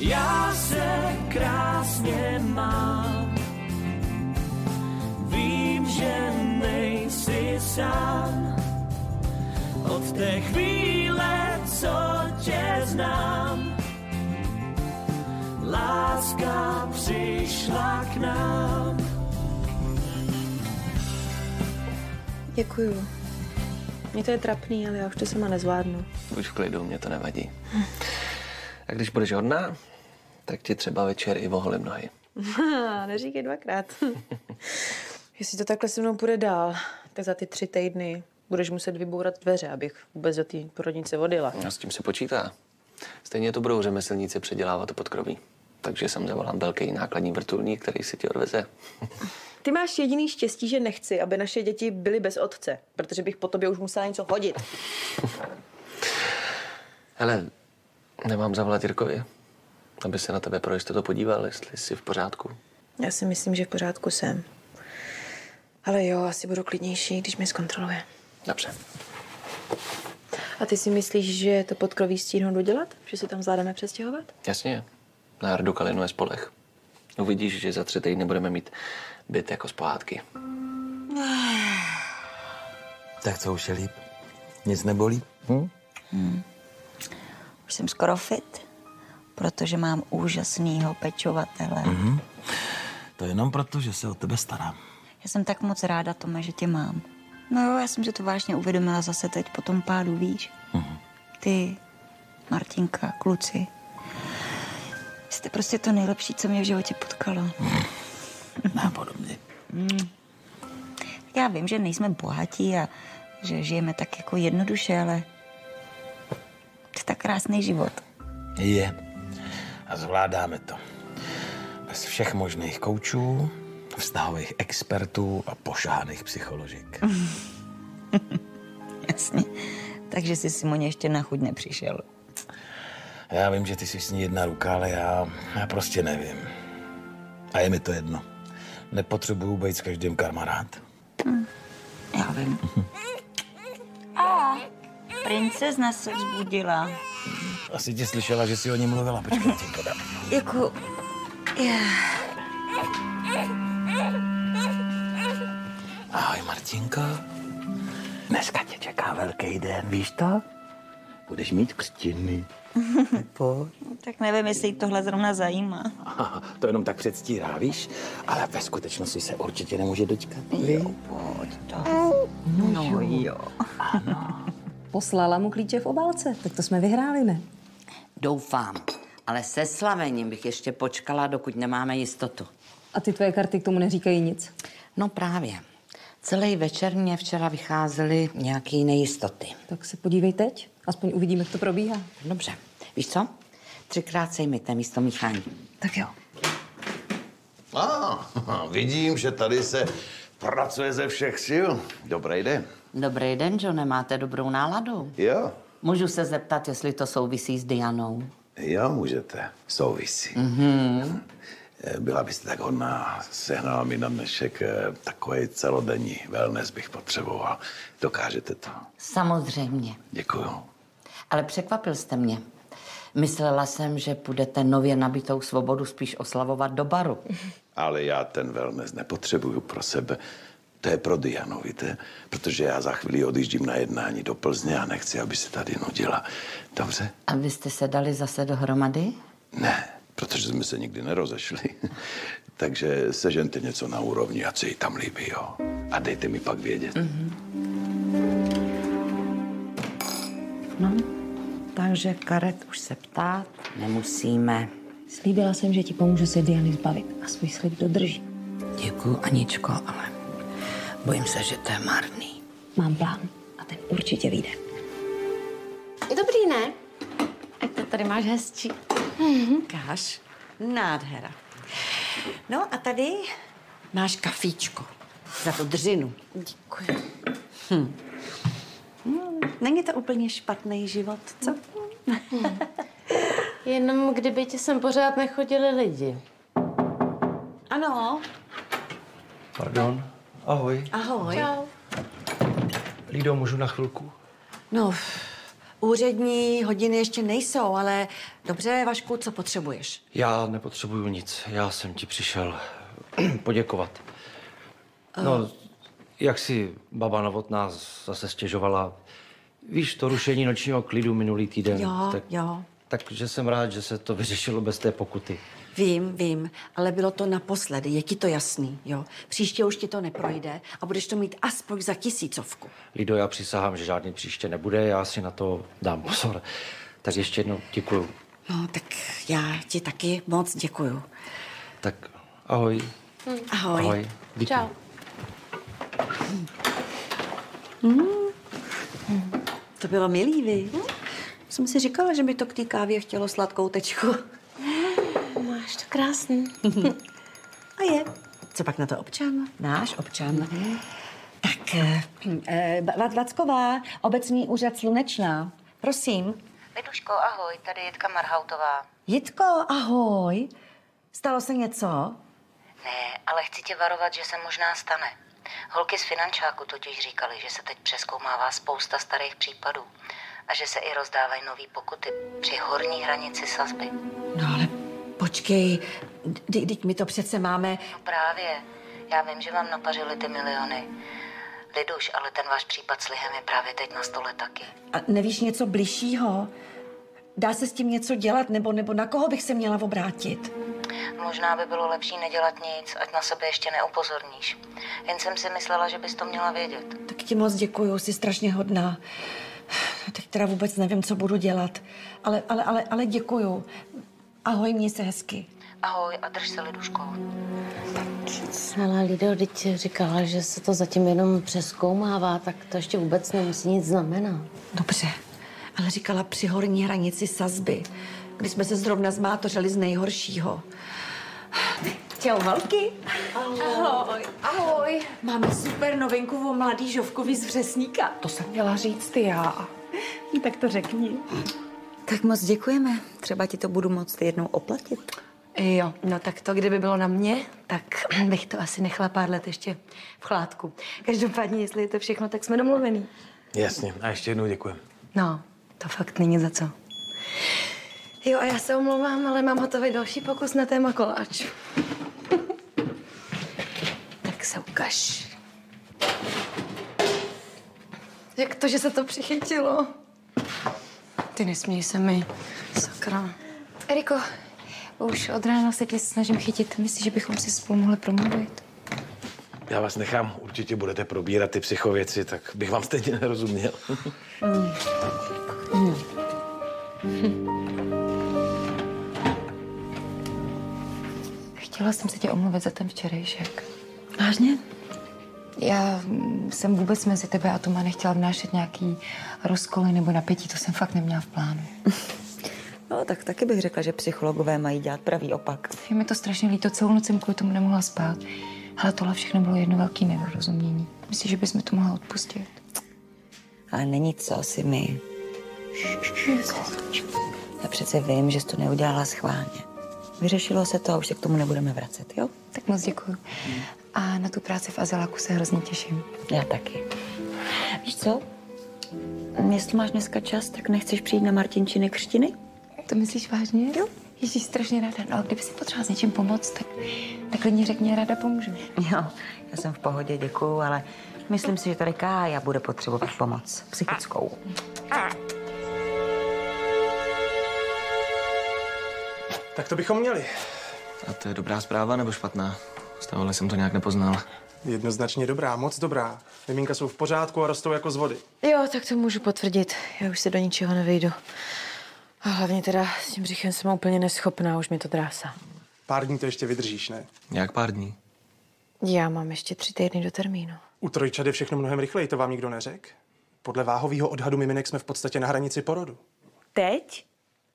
Já se krásně mám. Vím, že nejsi sám. Od té chvíle, co tě znám, láska přišla k nám. Děkuju. Mně to je trapný, ale já už to sama nezvládnu. Už v klidu, mě to nevadí. A když budeš hodná, tak ti třeba večer i oholím nohy. Neříkej dvakrát. Jestli to takhle se mnou půjde dál, tak za ty tři týdny budeš muset vybourat dveře, abych vůbec do té porodnice odjela. A s tím se počítá. Stejně to budou řemeslníci předělávat to podkroví. Takže jsem zavolám velký nákladní vrtulník, který si tě odveze. Ty máš jediný štěstí, že nechci, aby naše děti byly bez otce, protože bych po tobě už musela něco hodit. Hele, nemám zavolat Jirkovi, aby se na tebe pro jistotu podíval, jestli jsi v pořádku. Já si myslím, že v pořádku jsem. Ale jo, asi budu klidnější, když mě zkontroluje. Dobře. A ty si myslíš, že to podkroví stíhnou dodělat? Že se tam zvládneme přestěhovat? Jasně. Na Jardu Kalinu je spolech. Uvidíš, že za tři týdny budeme mít byt jako z pohádky. Tak co už je líp? Nic nebolí? Hm? Už jsem skoro fit, protože mám úžasného pečovatele. Mhm. To jenom proto, že se o tebe starám. Já jsem tak moc ráda, Tome, že tě mám. No jo, já jsem si to vážně uvědomila zase teď po tom pádu, víš? Ty, Martinka, kluci. Jste prostě to nejlepší, co mě v životě potkalo. Nápodobně. Já vím, že nejsme bohatí a že žijeme tak jako jednoduše, ale je tak krásný život. Je. A zvládáme to. Bez všech možných koučů, vztahových expertů a pošáhaných psycholožek. Jasně. Takže si Simoně ještě na chuť nepřišel. Já vím, že ty jsi s ní jedna ruka, ale já, já prostě nevím. A je mi to jedno. Nepotřebuju být s každým kamarád. Já vím. Princezna se vzbudila. Asi tě slyšela, že jsi o ní mluvila. Počkej, ti podám. Jako... Je. Ahoj, Martinko. Dneska tě čeká velký den, víš to? Budeš mít křtiny. Pojď. Tak nevím, jestli jí tohle zrovna zajímá. Aha, to jenom tak předstírá, víš? Ale ve skutečnosti se určitě nemůže dočkat. Jo, pojď to. No jo. Poslala mu klíče v obálce, tak to jsme vyhráli, ne? Doufám. Ale se slavením bych ještě počkala, dokud nemáme jistotu. A ty tvoje karty k tomu neříkají nic. No právě. Celý večer mě včera vycházely nějaké nejistoty. Tak se podívej teď, aspoň uvidíme, jak to probíhá. Dobře. Víš co? Třikrát sejmite místo míchání. Tak jo. A, vidím, že tady se pracuje ze všech sil. Dobrý den. Dobrý den, Johne, máte dobrou náladu? Jo, Můžu se zeptat, jestli to souvisí s Dianou? jo, můžete. Souvisí. Mhm. Eh, Byla byste tak hodná, sehnala mi na dnešek eh, takový celodenní wellness bych potřeboval. Dokážete to? Samozřejmě. Děkuju. Ale překvapil jste mě. Myslela jsem, že půjdete nově nabitou svobodu spíš oslavovat do baru. Ale já ten wellness nepotřebuju pro sebe. To je pro Dianu, víte? Protože já za chvíli odjíždím na jednání do Plzně a nechci, aby se tady nudila. Dobře? A vy jste se dali zase dohromady? Ne, protože jsme se nikdy nerozešli. Takže sežente něco na úrovni, ať se jí tam líbí, jo. A dejte mi pak vědět. No, takže Karet už se ptát nemusíme. Slíbila jsem, že ti pomůžu se Diany zbavit a svůj slib dodrží. Děkuju, Aničko, ale bojím se, že to je marný. Mám plán a ten určitě vyjde. Dobrý, ne? Jak to tady máš hezčí. Káš, nádhera. No a tady máš kafíčko za tu dřinu. Děkuji. Hm. Hmm, není to úplně špatný život, co? Jenom kdyby ti sem pořád nechodili lidi. Ano. Pardon. Ahoj. Ahoj. Čau. Lído, můžu na chvilku? No, Úřední hodiny ještě nejsou, ale dobře, Vašku, co potřebuješ? Já nepotřebuju nic. Já jsem ti přišel poděkovat. No, jak si baba Novotná zase stěžovala, víš, to rušení nočního klidu minulý týden. Jo, tak, jo. takže jsem rád, že se to vyřešilo bez té pokuty. Vím, vím, ale bylo to naposledy, je ti to jasný, jo? Příště už ti to neprojde a budeš to mít aspoň za tisícovku. Lido, já přísahám, že žádný příště nebude, já si na to dám pozor. Tak ještě jednou děkuju. No, tak já ti taky moc děkuju. Tak ahoj. Ahoj. Ahoj. Díky. Čau. To bylo milý, vy. Jsem si říkala, že mi to k té kávě chtělo sladkou tečku. Máš to krásný. A je. Co pak na to občan? Náš občan. Tak, eh, eh, Vac- Vacková, obecní úřad Slunečná. Prosím. Liduško, ahoj, tady Jitka Marhautová. Jitko, ahoj. Stalo se něco? Ne, ale chci tě varovat, že se možná stane. Holky z finančáku totiž říkali, že se teď přeskoumává spousta starých případů a že se i rozdávají nový pokuty při horní hranici sazby. No ale počkej, teď my to přece máme... No právě, já vím, že vám napařili ty miliony. Liduš, ale ten váš případ s lihem je právě teď na stole taky. A nevíš něco bližšího? Dá se s tím něco dělat, nebo, nebo na koho bych se měla obrátit? Možná by bylo lepší nedělat nic, ať na sebe ještě neupozorníš. Jen jsem si myslela, že bys to měla vědět. Tak ti moc děkuju, jsi strašně hodná. Teď teda vůbec nevím, co budu dělat. Ale, ale, ale, ale děkuju. Ahoj, měj se hezky. Ahoj a drž se, Liduško. Ale Lido, teď říkala, že se to zatím jenom přeskoumává, tak to ještě vůbec nemusí nic znamenat. Dobře, ale říkala při horní hranici sazby, kdy jsme se zrovna zmátořili z nejhoršího. Čau, holky. Ahoj. Ahoj. Máme super novinku o mladý Žovkovi z Vřesníka. To jsem měla říct ty já. Tak to řekni. Tak moc děkujeme. Třeba ti to budu moct jednou oplatit. Jo, no tak to, kdyby bylo na mě, tak bych to asi nechala pár let ještě v chládku. Každopádně, jestli je to všechno, tak jsme domluvený. Jasně. A ještě jednou děkuji. No, to fakt není za co. Jo, a já se omlouvám, ale mám hotový další pokus na téma koláč. tak se ukaž. Jak to, že se to přichytilo? Ty nesměj se mi. Sakra. Eriko, už od rána se tě snažím chytit. Myslíš, že bychom si spolu mohli promluvit? Já vás nechám, určitě budete probírat ty psychověci, tak bych vám stejně nerozuměl. Chtěla jsem se tě omluvit za ten včerejšek. Vážně? Já jsem vůbec mezi tebe a Toma nechtěla vnášet nějaký rozkoly nebo napětí, to jsem fakt neměla v plánu. No, tak taky bych řekla, že psychologové mají dělat pravý opak. Je mi to strašně líto, celou noc jsem kvůli tomu nemohla spát. Ale tohle všechno bylo jedno velké nedorozumění. Myslíš, že bychom to mohla odpustit? Ale není co, si my. Já přece vím, že jsi to neudělala schválně. Vyřešilo se to a už se k tomu nebudeme vracet, jo? Tak moc děkuju. A na tu práci v Azeláku se hrozně těším. Já taky. Víš co? Jestli máš dneska čas, tak nechceš přijít na Martinčiny křtiny? To myslíš vážně? Jo. Ježíš, strašně ráda. No, a kdyby si potřebovala s něčím pomoct, tak, tak klidně řekni, ráda pomůžu. Jo, já jsem v pohodě, děkuju, ale myslím si, že tady Kája bude potřebovat pomoc. Psychickou. Tak to bychom měli. A to je dobrá zpráva nebo špatná? Z tohohle jsem to nějak nepoznal. Jednoznačně dobrá, moc dobrá. Miminka jsou v pořádku a rostou jako z vody. Jo, tak to můžu potvrdit. Já už se do ničeho nevejdu. A hlavně teda s tím břichem jsem úplně neschopná, už mi to drásá. Pár dní to ještě vydržíš, ne? Jak pár dní? Já mám ještě tři týdny do termínu. U trojčat je všechno mnohem rychleji, to vám nikdo neřekl? Podle váhového odhadu miminek jsme v podstatě na hranici porodu. Teď?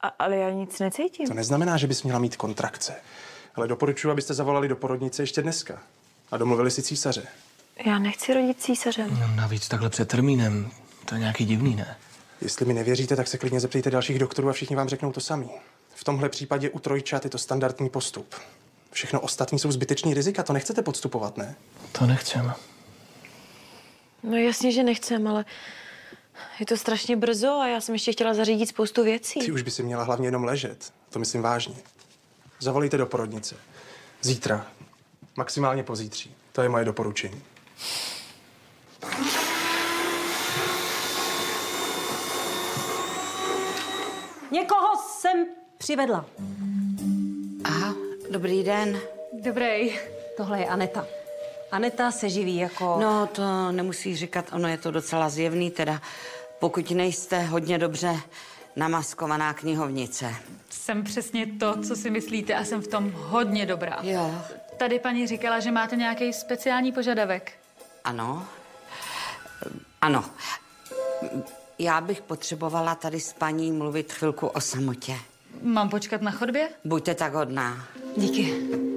A, ale já nic necítím. To neznamená, že bys měla mít kontrakce. Ale doporučuji, abyste zavolali do porodnice ještě dneska. A domluvili si císaře. Já nechci rodit císařem. No navíc takhle před termínem. To je nějaký divný, ne? Jestli mi nevěříte, tak se klidně zeptejte dalších doktorů a všichni vám řeknou to samý. V tomhle případě u trojčat je to standardní postup. Všechno ostatní jsou zbyteční rizika, to nechcete podstupovat, ne? To nechcem. No jasně, že nechcem, ale Je to strašně brzo a já jsem ještě chtěla zařídit spoustu věcí. Ty už by si měla hlavně jenom ležet. To myslím vážně. Zavolejte do porodnice. Zítra. Maximálně pozítří. To je moje doporučení. Někoho jsem přivedla. Aha, dobrý den. Dobrý. Tohle je Aneta. Aneta se živí jako... No, to nemusí říkat, ono je to docela zjevný, teda pokud nejste hodně dobře namaskovaná knihovnice. Jsem přesně to, co si myslíte a jsem v tom hodně dobrá. Jo. Tady paní říkala, že máte nějaký speciální požadavek. Ano. Ano. Já bych potřebovala tady s paní mluvit chvilku o samotě. Mám počkat na chodbě? Buďte tak hodná. Díky.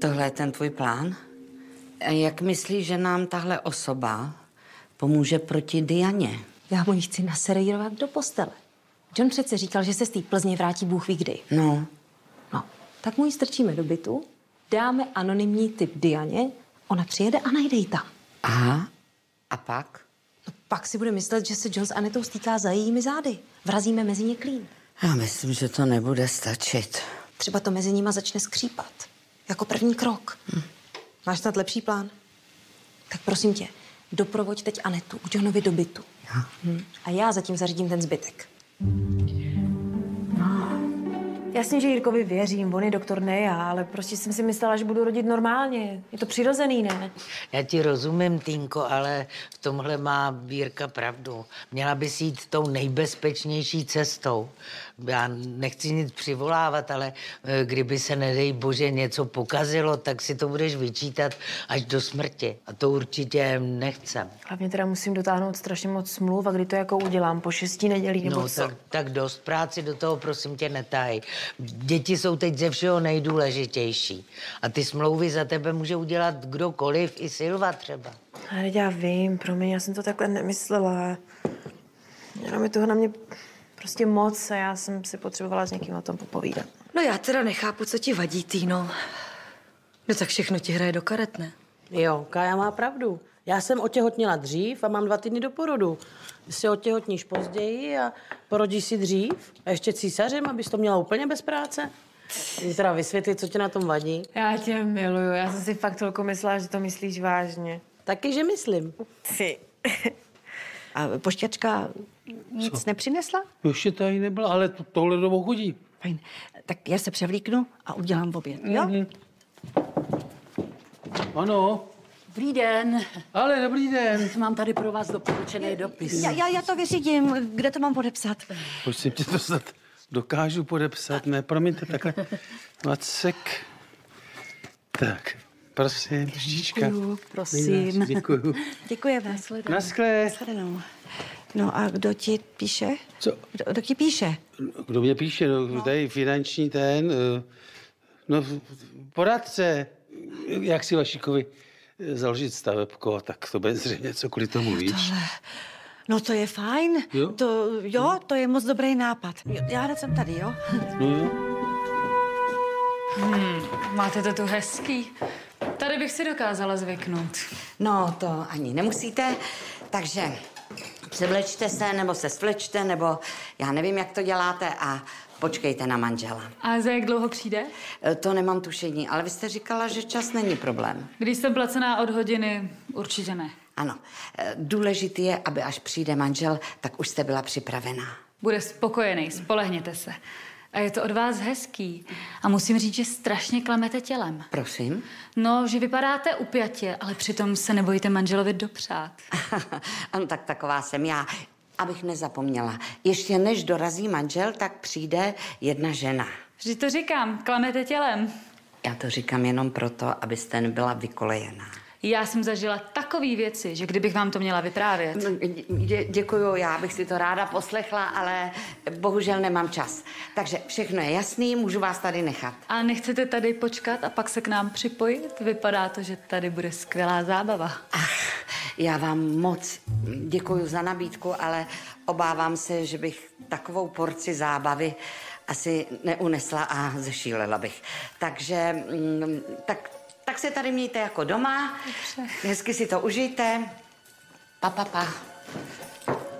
Tohle je ten tvůj plán? A Jak myslíš, že nám tahle osoba pomůže proti Dianě? Já mu ji chci naserírovat do postele. John přece říkal, že se z té Plzně vrátí Bůh ví kdy. No. No, tak mu ji strčíme do bytu, dáme anonymní typ Dianě, ona přijede a najde ji tam. Aha. A pak? No, pak si bude myslet, že se John s Anetou stýká za jejími zády. Vrazíme mezi ně klín. Já myslím, že to nebude stačit. Třeba to mezi nima začne skřípat. Jako první krok. Hm. Máš snad lepší plán? Tak prosím tě, doprovoď teď Anetu k Johnovi do bytu. Hm. A já zatím zařídím ten zbytek. Jasně, že Jirkovi věřím, on je doktor, ne já, ale prostě jsem si myslela, že budu rodit normálně. Je to přirozený, ne? Já ti rozumím, Týnko, ale v tomhle má Bírka pravdu. Měla bys jít tou nejbezpečnější cestou. Já nechci nic přivolávat, ale eh, kdyby se, nedej bože, něco pokazilo, tak si to budeš vyčítat až do smrti. A to určitě nechcem. Hlavně teda musím dotáhnout strašně moc smluv a kdy to jako udělám, po šesti nedělí nebo No, co? tak, tak dost práci do toho, prosím tě, netaj. Děti jsou teď ze všeho nejdůležitější. A ty smlouvy za tebe může udělat kdokoliv, i Silva třeba. Ale já vím, promiň, já jsem to takhle nemyslela. Jenom je toho na mě prostě moc a já jsem si potřebovala s někým o tom popovídat. No já teda nechápu, co ti vadí, Týno. No tak všechno ti hraje do karet, ne? Jo, Kája má pravdu. Já jsem otěhotněla dřív a mám dva týdny do porodu. Ty si otěhotníš později a porodíš si dřív a ještě císařem, abys to měla úplně bez práce. Jsi teda vysvětlit, co tě na tom vadí. Já tě miluju, já jsem si fakt chvilku myslela, že to myslíš vážně. Taky, že myslím. Ty. A pošťačka nic Co? nepřinesla? Ještě tady nebyla, ale to, tohle domů chodí. Fajn. Tak já se převlíknu a udělám oběd, jo? Mhm. Ano. Dobrý den. Ale dobrý den. Mám tady pro vás doporučený dopis. Já, já, já to vyřídím. Kde to mám podepsat? Prosím tě to snad dokážu podepsat. Ne, promiňte, takhle. Vacek. Tak, prosím. Děkuju, prosím. Děkuju. Děkujeme. Nashledanou. Naschle. Nashledanou. No a kdo ti píše? Co? Kdo, kdo ti píše? Kdo mě píše? No, tady finanční ten, eh, no poradce, jak si Vašíkovi eh, založit stavebko, tak to bude zřejmě co kvůli tomu, víš? Tohle. No to je fajn. Jo? To, jo, to je moc dobrý nápad. Já hned jsem tady, jo? No jo. Hmm, máte to tu hezký. Tady bych si dokázala zvyknout. No, to ani nemusíte, takže převlečte se, nebo se svlečte, nebo já nevím, jak to děláte a počkejte na manžela. A za jak dlouho přijde? E, To nemám tušení, ale vy jste říkala, že čas není problém. Když jsem placená od hodiny, určitě ne. Ano, e, důležitý je, aby až přijde manžel, tak už jste byla připravená. Bude spokojený, spolehněte se. A je to od vás hezký. A musím říct, že strašně klamete tělem. Prosím? No, že vypadáte upjatě, ale přitom se nebojíte manželovi dopřát. ano, tak taková jsem já. Abych nezapomněla, ještě než dorazí manžel, tak přijde jedna žena. Vždyť to říkám, klamete tělem. Já to říkám jenom proto, abyste nebyla vykolejená. Já jsem zažila takové věci, že kdybych vám to měla vyprávět. No, dě, děkuju, já bych si to ráda poslechla, ale bohužel nemám čas. Takže všechno je jasný, můžu vás tady nechat. A nechcete tady počkat a pak se k nám připojit? Vypadá to, že tady bude skvělá zábava. Já vám moc děkuju za nabídku, ale obávám se, že bych takovou porci zábavy asi neunesla a zešílela bych. Takže mm, tak, tak se tady mějte jako doma. Hezky si to užijte. Pa, pa, pa.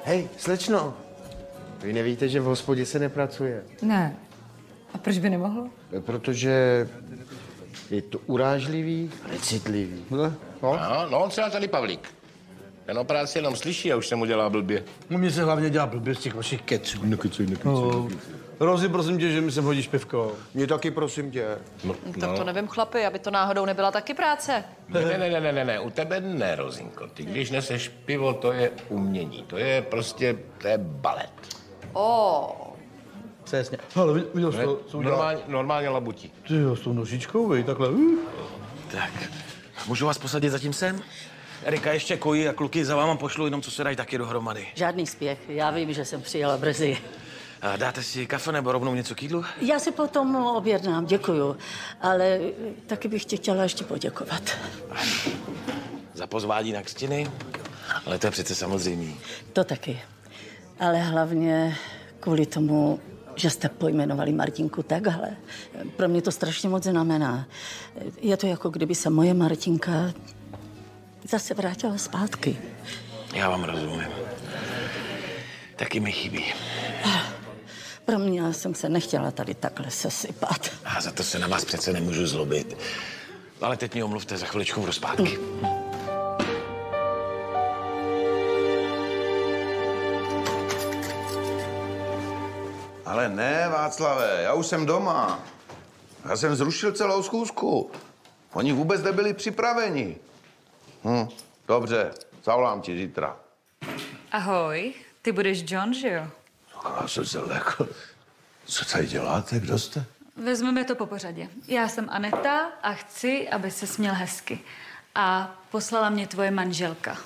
Hej, slečno, vy nevíte, že v hospodě se nepracuje? Ne. A proč by nemohlo? Protože je to urážlivý, necitlivý. No, No, no, třeba tady Pavlík. Ten o práci jenom slyší a už se mu dělá blbě. No mě se hlavně dělá blbě z těch vašich keců. Nekecuj, nekecuj. No. Rozi, prosím tě, že mi sem hodíš pivko. Mě taky, prosím tě. No, Tak to nevím, chlapi, aby to náhodou nebyla taky práce. Ne, ne, ne, ne, ne, ne, u tebe ne, Rozinko. Ty, když neseš pivo, to je umění. To je prostě, to je balet. O, Přesně. Ale vid- viděl jsi to, co udělal? normálně, normálně labutí. Ty jo, s tou nožičkou, vej, takhle. Tak, můžu vás posadit zatím sem? Erika ještě kojí a kluky za váma pošlu, jenom co se dají taky dohromady. Žádný spěch, já vím, že jsem přijela brzy. Dáte si kafe nebo rovnou něco k jídlu? Já si potom objednám, děkuju, ale taky bych ti chtěla ještě poděkovat. Za pozvání na křtiny? Ale to je přece samozřejmý. To taky. Ale hlavně kvůli tomu, že jste pojmenovali Martinku takhle. Pro mě to strašně moc znamená. Je to jako kdyby se moje Martinka zase vrátila zpátky. Já vám rozumím. Taky mi chybí. Pro mě jsem se nechtěla tady takhle sesypat. A za to se na vás přece nemůžu zlobit. Ale teď mě omluvte, za chviličku budu zpátky. Ale ne, Václave, já už jsem doma. Já jsem zrušil celou schůzku. Oni vůbec nebyli připraveni. Hm, dobře, zavolám ti zítra. Ahoj, ty budeš John, že jo? Já jsem se lekl. Co tady děláte? Kdo jste? Vezmeme to po pořadě. Já jsem Aneta a chci, aby se směl hezky. A poslala mě tvoje manželka.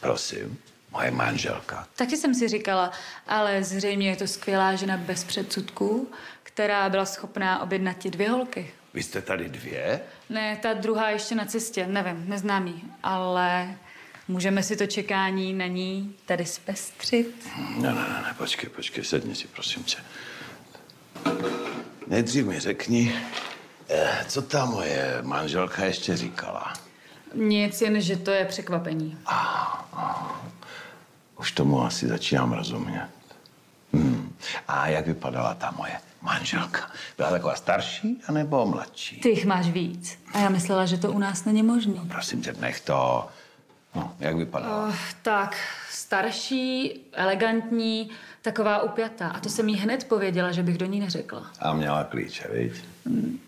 Prosím, moje manželka. Taky jsem si říkala, ale zřejmě je to skvělá žena bez předsudků, která byla schopná objednat ti dvě holky. Vy jste tady dvě? Ne, ta druhá ještě na cestě, nevím, neznám jí, ale můžeme si to čekání na ní tady zpestřit. Ne, ne, ne, ne, počkej, počkej, sedni si, prosím tě. Nejdřív mi řekni, eh, co ta moje manželka ještě říkala. Nic, jen že to je překvapení. Už tomu asi začínám rozumět. Hmm. A jak vypadala ta moje manželka? Byla taková starší anebo mladší? Ty jich máš víc. A já myslela, že to u nás není možné. Prosím tě, nech to. No, jak vypadala? Oh, tak, starší, elegantní, taková upjatá. A to jsem jí hned pověděla, že bych do ní neřekla. A měla klíče, viď?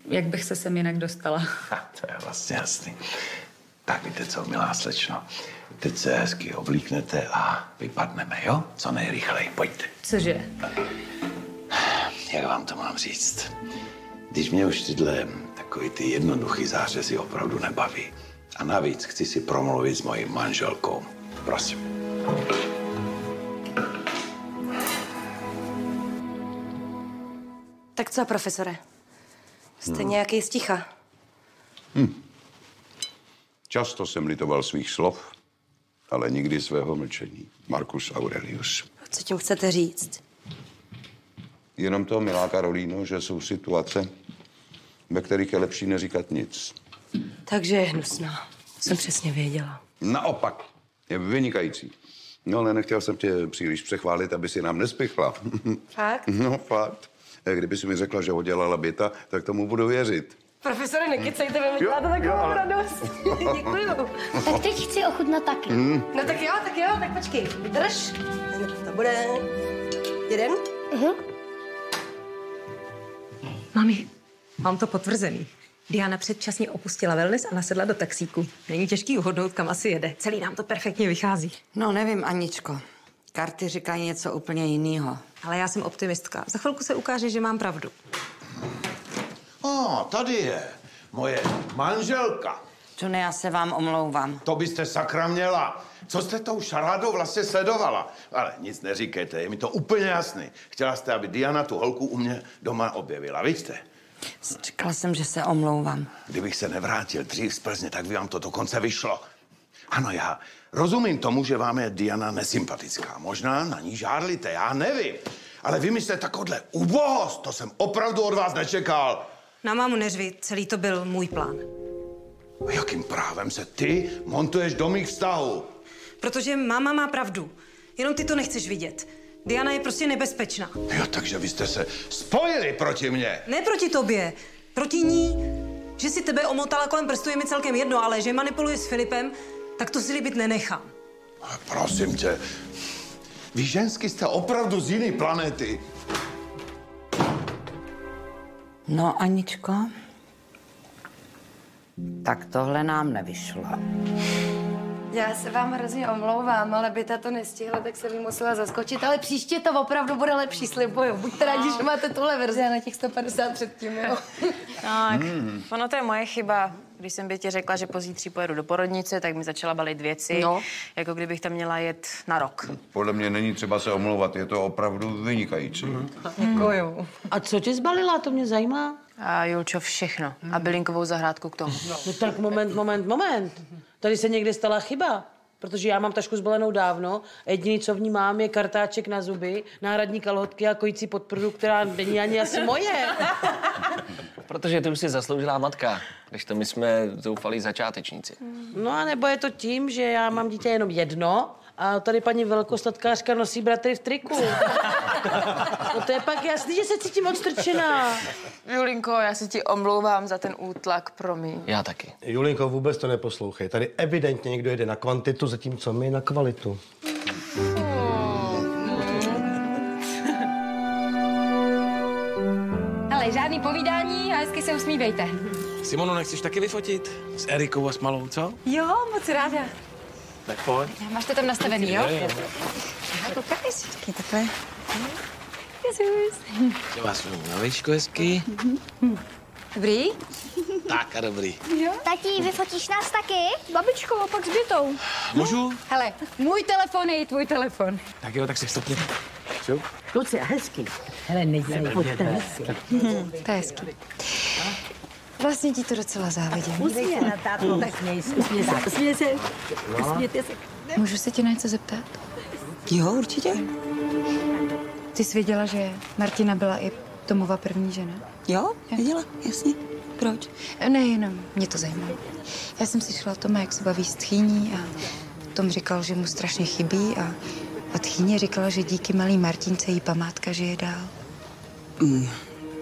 Jak bych se sem jinak dostala? Ha, to je vlastně jasný. Tak víte co, milá slečno, teď se hezky oblíknete a vypadneme, jo? Co nejrychleji, pojďte. Cože? Jak vám to mám říct? Když mě už tyhle takový ty jednoduchý zářezy opravdu nebaví. A navíc chci si promluvit s mojí manželkou. Prosím. Tak co, profesore? Jste Hmm. nějaký sticha? Často jsem litoval svých slov, ale nikdy svého mlčení. Marcus Aurelius. Co tím chcete říct? Jenom to, milá Karolíno, že jsou situace, ve kterých je lepší neříkat nic. Takže je hnusná. Jsem přesně věděla. Naopak, je vynikající. No, ale nechtěl jsem tě příliš přechválit, aby si nám nespichla. Fakt? no, fakt. Kdyby si mi řekla, že ho dělala byta, tak tomu budu věřit. Profesore, nekecejte, vy mi děláte takovou jo, ale- radost. Děkuju. Tak teď chci ochutnat taky. Mm. No tak jo, tak jo, tak počkej. Vydrž. To bude jeden. Uh-huh. Mami, mám to potvrzený. Diana předčasně opustila wellness a nasedla do taxíku. Není těžký uhodnout, kam asi jede. Celý nám to perfektně vychází. No, nevím, Aničko. Karty říkají něco úplně jiného. Ale já jsem optimistka. Za chvilku se ukáže, že mám pravdu. O, tady je moje manželka. Johnny, já se vám omlouvám. To byste sakra měla. Co jste tou šarádou vlastně sledovala? Ale nic neříkejte, je mi to úplně jasný. Chtěla jste, aby Diana tu holku u mě doma objevila, vidíte? Říkala jsem, že se omlouvám. Kdybych se nevrátil dřív z Plzně, tak by vám to dokonce vyšlo. Ano, já rozumím tomu, že vám je Diana nesympatická. Možná na ní žádlíte, já nevím. Ale vymyslete takovouhle ubohost, to jsem opravdu od vás nečekal. Na mámu neřvi, celý to byl můj plán. A jakým právem se ty montuješ do mých vztahů? Protože máma má pravdu. Jenom ty to nechceš vidět. Diana je prostě nebezpečná. Jo, takže vy jste se spojili proti mně. Ne proti tobě, proti ní. Že si tebe omotala kolem prstu je mi celkem jedno, ale že manipuluje s Filipem, tak to si líbit nenechám. Ale prosím tě, vy žensky jste opravdu z jiné planety. No, Aničko, tak tohle nám nevyšlo. Já se vám hrozně omlouvám, ale by to nestihla, tak jsem jí musela zaskočit. Ale příště to opravdu bude lepší, slibuju. Buďte rádi, že máte tuhle verzi a na těch 150 předtím, jo. Tak, Hmm. ono to je moje chyba. Když jsem Bětě řekla, že pozítří pojedu do porodnice, tak mi začala balit věci, No. jako kdybych tam měla jet na rok. Podle mě není třeba se omlouvat, je to opravdu vynikající. Děkuju. A co tě zbalila, to mě zajímá. A Julčo, všechno. A bylinkovou zahrádku k tomu. No tak moment, moment, moment. Tady se někde stala chyba. Protože já mám tašku zbalenou dávno a jediný, co v ní mám, je kartáček na zuby, náhradní kalhotky a kojící podprdu, která není ani asi moje. Protože ty už si zasloužila matka, když to my jsme zoufalí začátečníci. No a nebo je to tím, že já mám dítě jenom jedno a tady paní velkostatkářka nosí bratry v triku. No to je pak jasný, že se cítím odstrčená. Julinko, já se ti omlouvám za ten útlak, promiň. Já taky. Julinko, vůbec to neposlouchej. Tady evidentně někdo jede na kvantitu, zatímco my na kvalitu. Ale žádný povídání a hezky se usmívejte. Simonu, nechceš taky vyfotit? S Erikou a s Malou, co? Jo, moc ráda. Tak pojď. Máš to tam nastavený, jo? Jo, jo. Koukej, takhle. Jezus. Já vás na výšku hezky. Dobrý? Tak a dobrý. Jo. Tati, vyfotíš nás taky? Babičkou a pak s Bětou. Můžu? Hele, můj telefon je i tvůj telefon. Tak jo, tak si vstupně. Šup. Kluci, hezky. Hele, nedělej, pojďte hezky. To je hezký. Vlastně ti to docela závidím. Usměj se na tátu, tak směj se. Usměj se. Usměj se. Usmějte se. Můžu se tě na něco zeptat? Jo, určitě. Ty jsi věděla, že Martina byla i Tomova první žena? Jo, věděla, jasně. Proč? Ne, jenom mě to zajímá. Já jsem slyšela o tom, jak se baví s tchýní a Tom říkal, že mu strašně chybí a, a tchýně říkala, že díky malý Martince jí památka žije dál. Mm,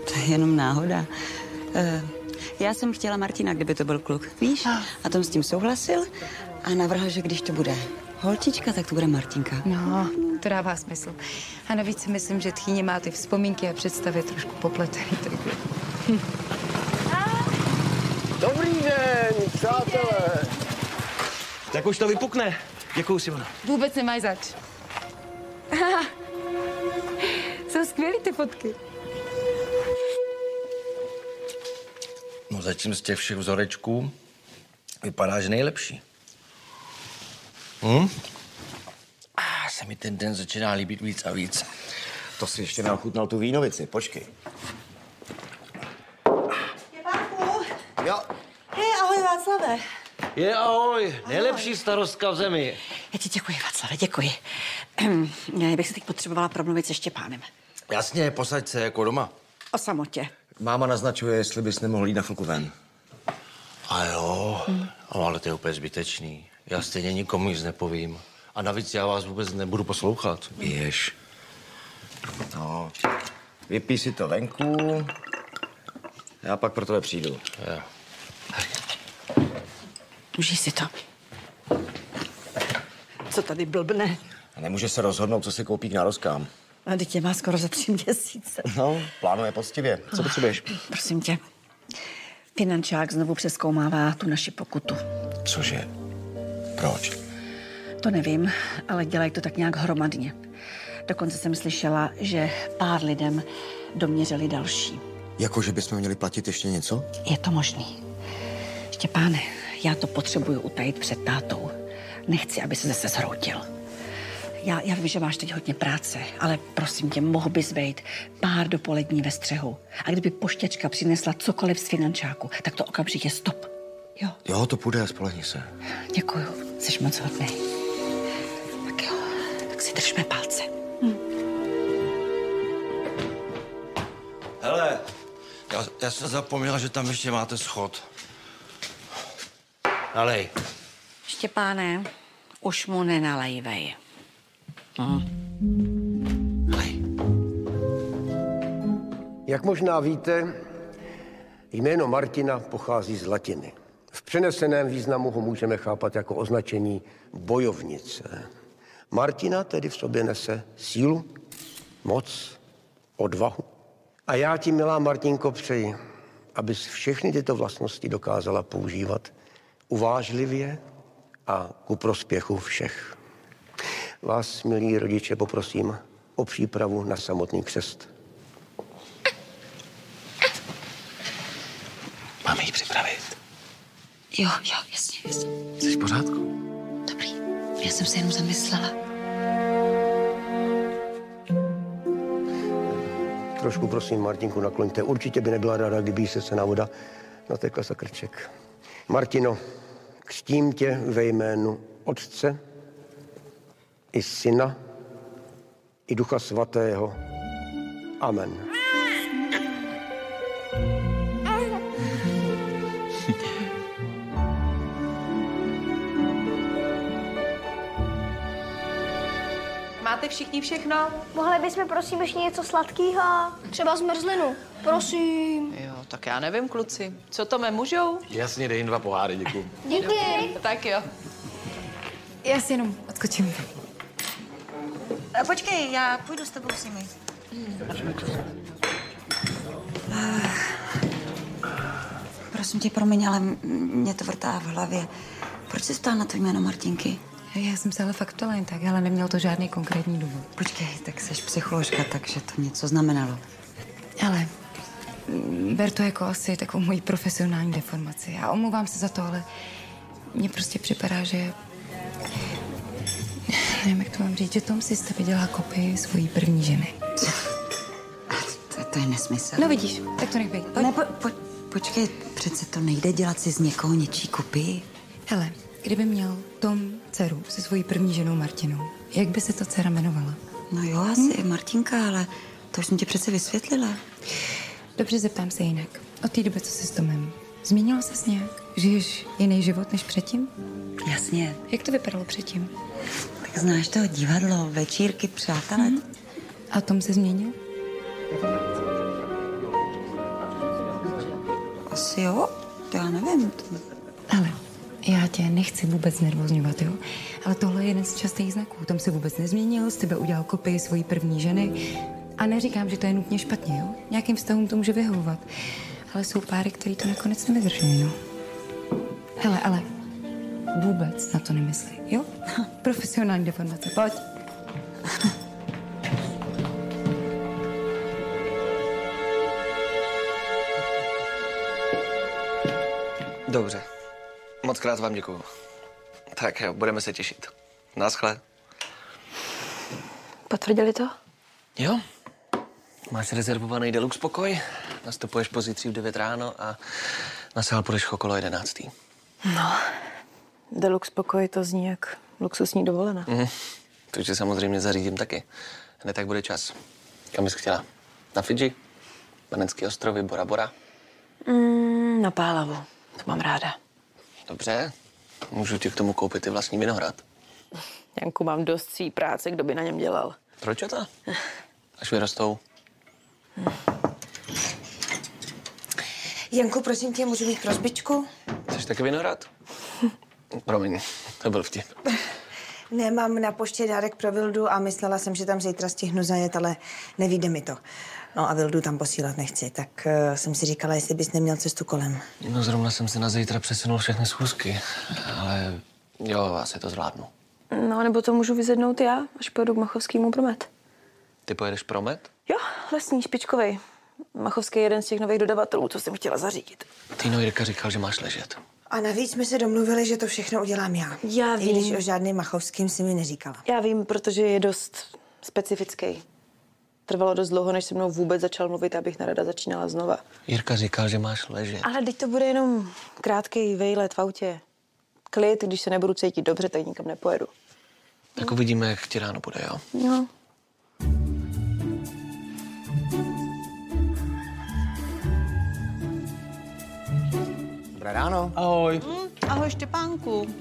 to je jenom náhoda. Uh, já jsem chtěla Martina, kdyby to byl kluk, víš? A Tom s tím souhlasil a navrhl, že když to bude holčička, tak to bude Martinka. No, to dává smysl. A navíc si myslím, že tchýně má ty vzpomínky a představy trošku popletený. Takže... Dobrý den, přátelé. Tak už to vypukne. Děkuju, Simona. Vůbec nemáš zač. Jsou skvělý ty fotky. No zatím z těch všech vzorečků vypadá, že nejlepší. Hm? Ah, se mi ten den začíná líbit víc a víc. To si ještě neochutnal tu vínovici, počkej. Jo. Hej, ahoj Václave. Je ahoj, nejlepší starostka v zemi. Já ti děkuji, Václave, děkuji. Já bych se teď potřebovala promluvit se Štěpánem. Jasně, posaď se jako doma. O samotě. Máma naznačuje, jestli bys nemohl jít na chvilku ven. A jo, no, ale to je úplně zbytečný. Já stejně nikomu nic nepovím. A navíc já vás vůbec nebudu poslouchat. Běž. No, vypij si to venku. Já pak pro tebe přijdu. Jo. Užij si to. Co tady blbne? A nemůže se rozhodnout, co si koupí k narozkám. A teď tě má skoro za tři měsíce. No, plánuje poctivě. Co potřebuješ? Prosím tě. Finančák znovu přeskoumává tu naši pokutu. Cože? Proč? To nevím, ale dělají to tak nějak hromadně. Dokonce jsem slyšela, že pár lidem doměřili další. Jako, že bychom měli platit ještě něco? Je to možný. Štěpáne, já to potřebuju utajit před tátou. Nechci, aby se zase zhroutil. Já, já vím, že máš teď hodně práce, ale prosím tě, mohl bys být pár dopolední ve střehu. A kdyby poštěčka přinesla cokoliv z finančáku, tak to okamžitě stop. Jo, to půjde, spolehni se. Děkuju, jsi moc hodný. Tak jo, tak si držme palce. Hele, já, já jsem zapomněla, že tam ještě máte schod. Nalej. Štěpáne, už mu nenalejvej. Hm. Jak možná víte, jméno Martina pochází z latiny. V přeneseném významu ho můžeme chápat jako označení bojovnice. Martina tedy v sobě nese sílu, moc, odvahu. A já ti, milá Martinko, přeji, abys všechny tyto vlastnosti dokázala používat uvážlivě a ku prospěchu všech. Vás, milí rodiče, poprosím o přípravu na samotný křest. Máme ji připravit. Jo, jo, jasně, jasně. Jsi v pořádku? Dobrý. Já jsem se jenom zamyslela. Trošku prosím, Martinku, nakloňte. Určitě by nebyla ráda, kdyby jí se cená voda natekla za krček. Martino, křtím tě ve jménu Otce i Syna i Ducha Svatého. Amen. Máte všichni všechno? Mohli bychom prosím ještě něco sladkého? Třeba zmrzlinu. Prosím. Jo, tak já nevím, kluci. Co to mé můžou? Jasně, dej jim dva poháry, děkuji. Děkuji. Tak jo. Já si jenom odskočím. A počkej, já půjdu s tebou s nimi. Ah. Prosím tě, promiň, ale mě to vrtá v hlavě. Proč jsi stál na to jméno Martinky? Já jsem se ale fakt ptala jen tak, ale nemělo to žádný konkrétní důvod. Počkej, tak jsi psycholožka, takže to něco znamenalo. Ale mm, ber to jako asi takovou moji profesionální deformaci. Já omlouvám se za to, ale mně prostě připadá, že... Nevím, jak to mám říct, že Tom si z tebe dělá kopii svojí první ženy. To, to je nesmysl. No vidíš, tak to nech být. Ne, po, po, počkej, přece to nejde dělat si z někoho něčí kopii. Hele, kdyby měl Tom dceru se svojí první ženou Martinou, jak by se to dcera jmenovala? No jo, asi hm? Martinka, ale to už jsem ti přece vysvětlila. Dobře, zeptám se jinak. Od té doby, co jsi s Tomem, změnila ses nějak? Žiješ jiný život než předtím? Jasně. Jak to vypadalo předtím? Znáš toho divadlo, večírky, přátelé. Hm? A Tom se změnil? Asi jo, to já nevím. Ale já tě nechci vůbec nervozňovat, jo? Ale tohle je jeden z častých znaků. Tom se vůbec nezměnil, z tebe udělal kopii svojí první ženy. A neříkám, že to je nutně špatně, jo? Nějakým vztahům to může vyhovovat. Ale jsou páry, který to nakonec nevydrží, no. Hele, ale vůbec na to nemyslí, jo? Profesionální deformace, pojď. Dobře. Moc krát vám děkuju. Tak jo, budeme se těšit. Naschle. Potvrdili to? Jo. Máš rezervovaný deluxe pokoj, nastupuješ pozítří v 9 ráno a na sál půjdeš okolo 11. No, deluxe pokoj to zní jak luxusní dovolená. Mhm. Takže samozřejmě zařídím taky. Hned tak bude čas. Kam bys chtěla? Na Fidži? Panenský ostrovy, Bora Bora? Mm, na Pálavu. To mám ráda. Dobře. Můžu ti k tomu koupit i vlastní vinohrad. Janku, mám dost svý práce, kdo by na něm dělal. Proč to? Až vyrostou. Janku, prosím tě, můžu mít prozbičku? Chceš taky vinohrad? Promiň, to byl vtip. Nemám na poště dárek pro Vildu a myslela jsem, že tam zítra stihnu zajet, ale nevíde mi to. No a Vildu tam posílat nechci, tak uh, jsem si říkala, jestli bys neměl cestu kolem. No zrovna jsem si na zítra přesunul všechny schůzky, ale jo, asi to zvládnu. No, nebo to můžu vyzvednout já, až pojedu k Machovskému promet. Ty pojedeš promet? Jo, lesní, špičkovej. Machovský je jeden z těch nových dodavatelů, co jsem chtěla zařídit. Týno Jirka říkal, že máš ležet. A navíc jsme se domluvili, že to všechno udělám já. Já I když vím. o žádným Machovským si mi neříkala. Já vím, protože je dost specifický. Trvalo dost dlouho, než se mnou vůbec začal mluvit, abych nerada začínala znova. Jirka říkal, že máš ležet. Ale teď to bude jenom krátký vejlet v autě. Klid, když se nebudu cítit dobře, tak nikam nepojedu. Tak uvidíme, jak ti ráno bude, jo? No. Dobré ráno. Ahoj. Hm, Ahoj, Štěpánku.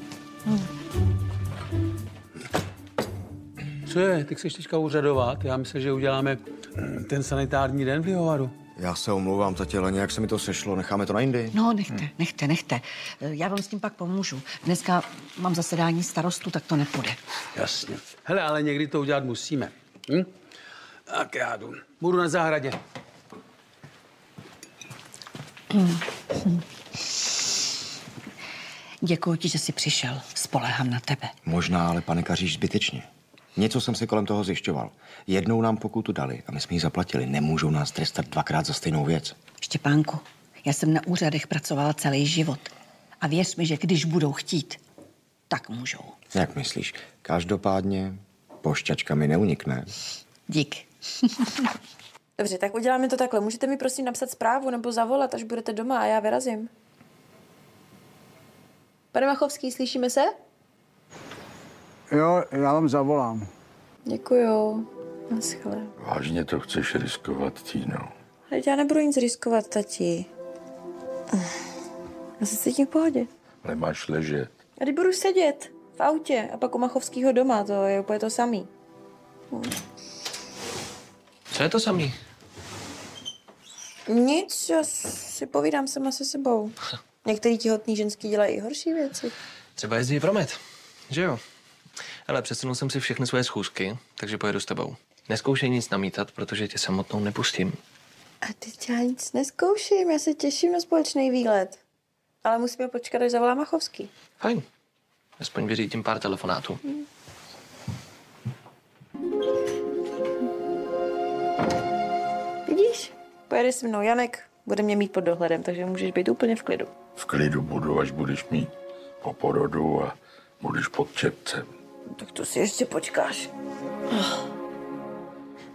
Co je? Ty chceš teďka úřadovat? Já myslím, že uděláme mm, ten sanitární den v Lihovaru. Já se omlouvám, tati, ale nějak se mi to sešlo. Necháme to na jindy. No, nechte, nechte, nechte. Já vám s tím pak pomůžu. Dneska mám zasedání starostu, tak to nepůjde. Jasně. Hele, ale někdy to udělat musíme. Hm? Tak já jdu. Budu na zahradě. Děkuji ti, že jsi přišel. Spolehám na tebe. Možná, ale panikaříš zbytečně. Něco jsem si kolem toho zjišťoval. Jednou nám pokutu dali a my jsme ji zaplatili. Nemůžou nás trestat dvakrát za stejnou věc. Štěpánku, já jsem na úřadech pracovala celý život. A věř mi, že když budou chtít, tak můžou. Jak myslíš? Každopádně pošťačka mi neunikne. Dík. Dobře, tak uděláme to takhle. Můžete mi prosím napsat zprávu nebo zavolat, až budete doma a já vyrazím. Pane Machovský, slyšíme se? Jo, já vám zavolám. Děkuju. Naschle. Vážně to chceš riskovat, Tíno? Ale já nebudu nic riskovat, tati. Já se cítím v pohodě. Ale máš ležet. A když budu sedět v autě a pak u Machovského doma, to je úplně to samý. Co je to samý? Nic, já si povídám sama se sebou. Některý těhotný ženský dělají i horší věci. Třeba jezdí promet, že jo? Ale přesunul jsem si všechny svoje schůzky, takže pojedu s tebou. Neskoušej nic namítat, protože tě samotnou nepustím. A teď já nic neskouším, já se těším na společný výlet. Ale musíme počkat, až zavolá Machovský. Fajn. Aspoň vyřídím pár telefonátů. Vidíš? Pojede se mnou Janek, bude mě mít pod dohledem, takže můžeš být úplně v klidu. V klidu budu, až budeš mít po porodu a budeš pod čepcem. Tak to si ještě počkáš.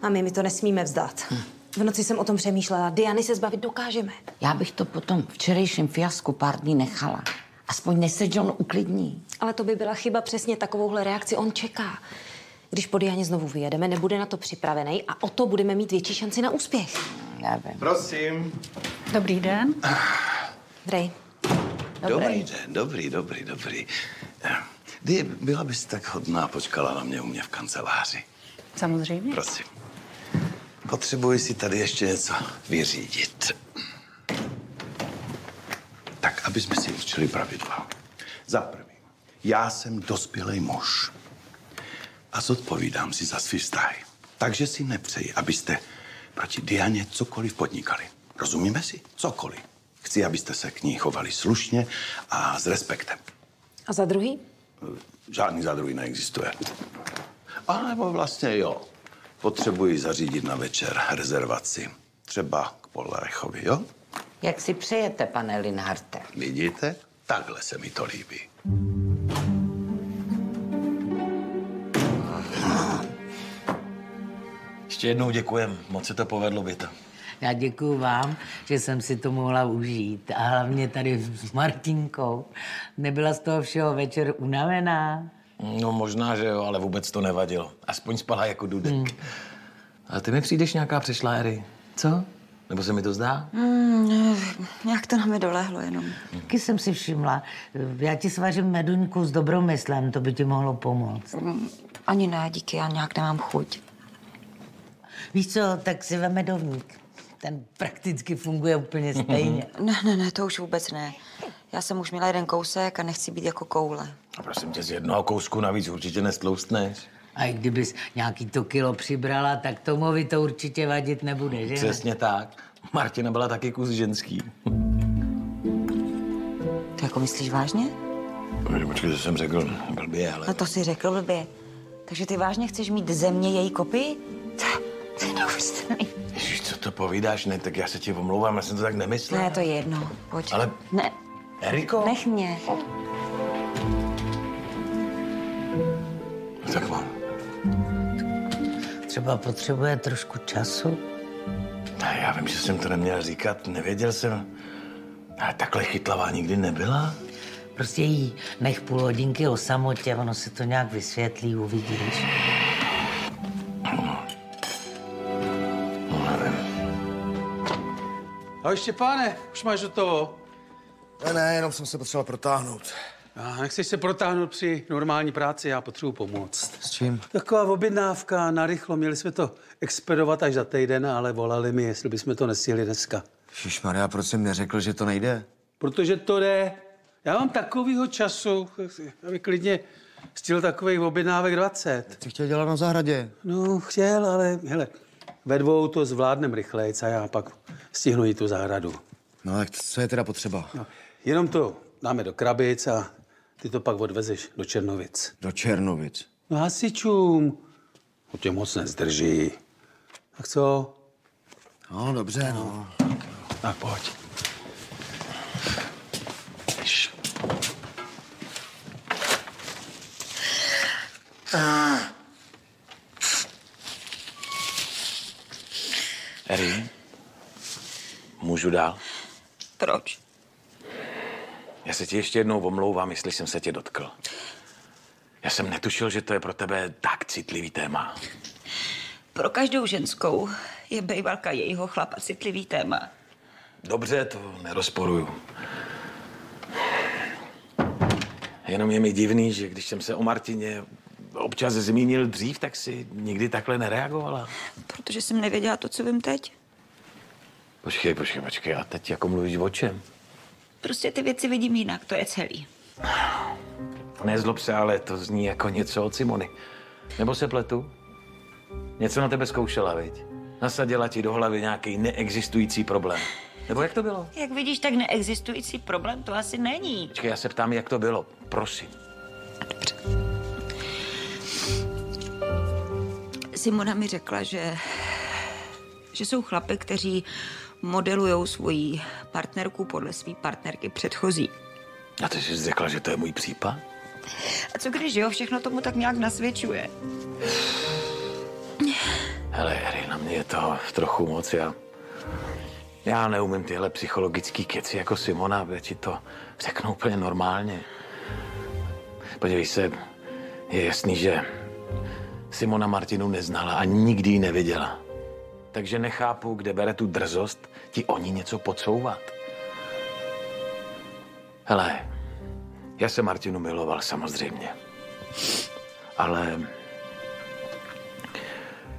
Mami, my to nesmíme vzdát. V noci jsem o tom přemýšlela. Diany se zbavit dokážeme. Já bych to potom včerejším fiasku pár dní nechala. Aspoň než se John uklidní. Ale to by byla chyba, přesně takovouhle reakci on čeká. Když po Dianě znovu vyjedeme, nebude na to připravený a o to budeme mít větší šanci na úspěch. Nevím. Prosím. Dobrý den. Drej. Dobrý den, dobrý, dobrý, dobrý. Kdy byla bys tak hodná počkala na mě u mě v kanceláři? Samozřejmě. Prosím. Potřebuji si tady ještě něco vyřídit. Tak, aby jsme si určili pravidla. Za prvý, já jsem dospělý muž a zodpovídám si za svý vztahy. Takže si nepřeji, abyste proti Dianě cokoliv podnikali. Rozumíme si? Cokoliv. Chci, abyste se k ní chovali slušně a s respektem. A za druhý? Žádný za druhý neexistuje. A nebo vlastně jo. Potřebuji zařídit na večer rezervaci. Třeba k Pollerechovi, jo? Jak si přejete, pane Linharte? Vidíte? Takhle se mi to líbí. Ještě jednou děkujem, moc se to povedlo, Běta. Já děkuju vám, že jsem si to mohla užít. A hlavně tady s Martinkou. Nebyla z toho všeho večer unavená? No možná, že jo, ale vůbec to nevadilo. Aspoň spala jako dudek. Hmm. A ty mi přijdeš nějaká přešlá, Eri. Co? Nebo se mi to zdá? Mm, nějak to na mě dolehlo jenom. Taky jsem si všimla. Já ti svařím meduňku s dobrou myslem, to by ti mohlo pomoct. Mm, Ani ne, díky, já nějak nemám chuť. Víš co, tak si veme medovník. Ten prakticky funguje úplně stejně. Ne, ne, ne, to už vůbec ne. Já jsem už měla jeden kousek a nechci být jako koule. A prosím tě, z jednoho kousku navíc určitě nestloustneš. A i kdybys nějaký to kilo přibrala, tak Tomovi to určitě vadit nebude, že? Přesně tak. Martina byla taky kus ženský. To jako myslíš vážně? Počkej, to jsem řekl blbě, ale... No to si řekl blbě. Takže ty vážně chceš mít země její kopii? To je neuvěřitelný. Ježiš, co to povídáš? Ne, tak já se ti omlouvám, já jsem to tak nemyslel. Ne, to je jedno. Pojď. Ale- Ne, Eriko? nech mě. Tak mám. Třeba potřebuje trošku času. Ne, já vím, že jsem to neměl říkat, nevěděl jsem. Ale takhle chytlavá nikdy nebyla. Prostě jí nech půl hodinky o samotě, ono se to nějak vysvětlí, uvidíš. Ahoj Štěpáne, už máš hotovo. Ne, ne, jenom jsem se potřeboval protáhnout. A nechceš se protáhnout při normální práci, já potřebuji pomoct. S čím? Taková objednávka narychlo. Měli jsme to expedovat až za týden, ale volali mi, jestli bychom to nestihli dneska. Maria, proč jsem neřekl, že to nejde? Protože to jde. Já mám takovýho času, aby klidně stihl takových objednávek 20. Ty chtěl dělat na zahradě. No, chtěl, ale hele, ve dvou to zvládnem rychlejc a já pak stihnu jít tu zahradu. No tak co je teda potřeba? No, jenom to dáme do krabic a ty to pak odvezeš do Černovic. Do Černovic? No hasičům. To tě moc nezdrží. Tak co? No, dobře, no. Tak pojď. Eri, můžu dál? Proč? Já se ti ještě jednou omlouvám, jestli jsem se tě dotkl. Já jsem netušil, že to je pro tebe tak citlivý téma. Pro každou ženskou je bejvalka jejího chlapa citlivý téma. Dobře, to nerozporuju. Jenom je mi divný, že když jsem se o Martině občas zmínil dřív, tak si nikdy takhle nereagovala. Protože jsem nevěděla to, co vím teď. Počkej, počkej, počkej. A teď jako mluvíš o čem? Prostě ty věci vidím jinak, to je celý. Nezlob se, ale to zní jako něco od Simony. Nebo se pletu? Něco na tebe zkoušela, viď? Nasadila ti do hlavy nějaký neexistující problém. Nebo jak to bylo? Jak vidíš, tak neexistující problém to asi není. Počkej, já se ptám, jak to bylo. Prosím. Simona mi řekla, že, že jsou chlapy, kteří modelují svoji partnerku podle své partnerky předchozí. A ty jsi řekla, že to je můj případ? A co když jo, všechno tomu tak nějak nasvědčuje? Hele, Harry, na mě je to trochu moc. Já, já neumím tyhle psychologický keci jako Simona, aby ti to řeknu úplně normálně. Podívej se, je jasný, že Simona Martinu neznala a nikdy ji neviděla. Takže nechápu, kde bere tu drzost ti o ní něco podsouvat. Hele, já jsem Martinu miloval samozřejmě. Ale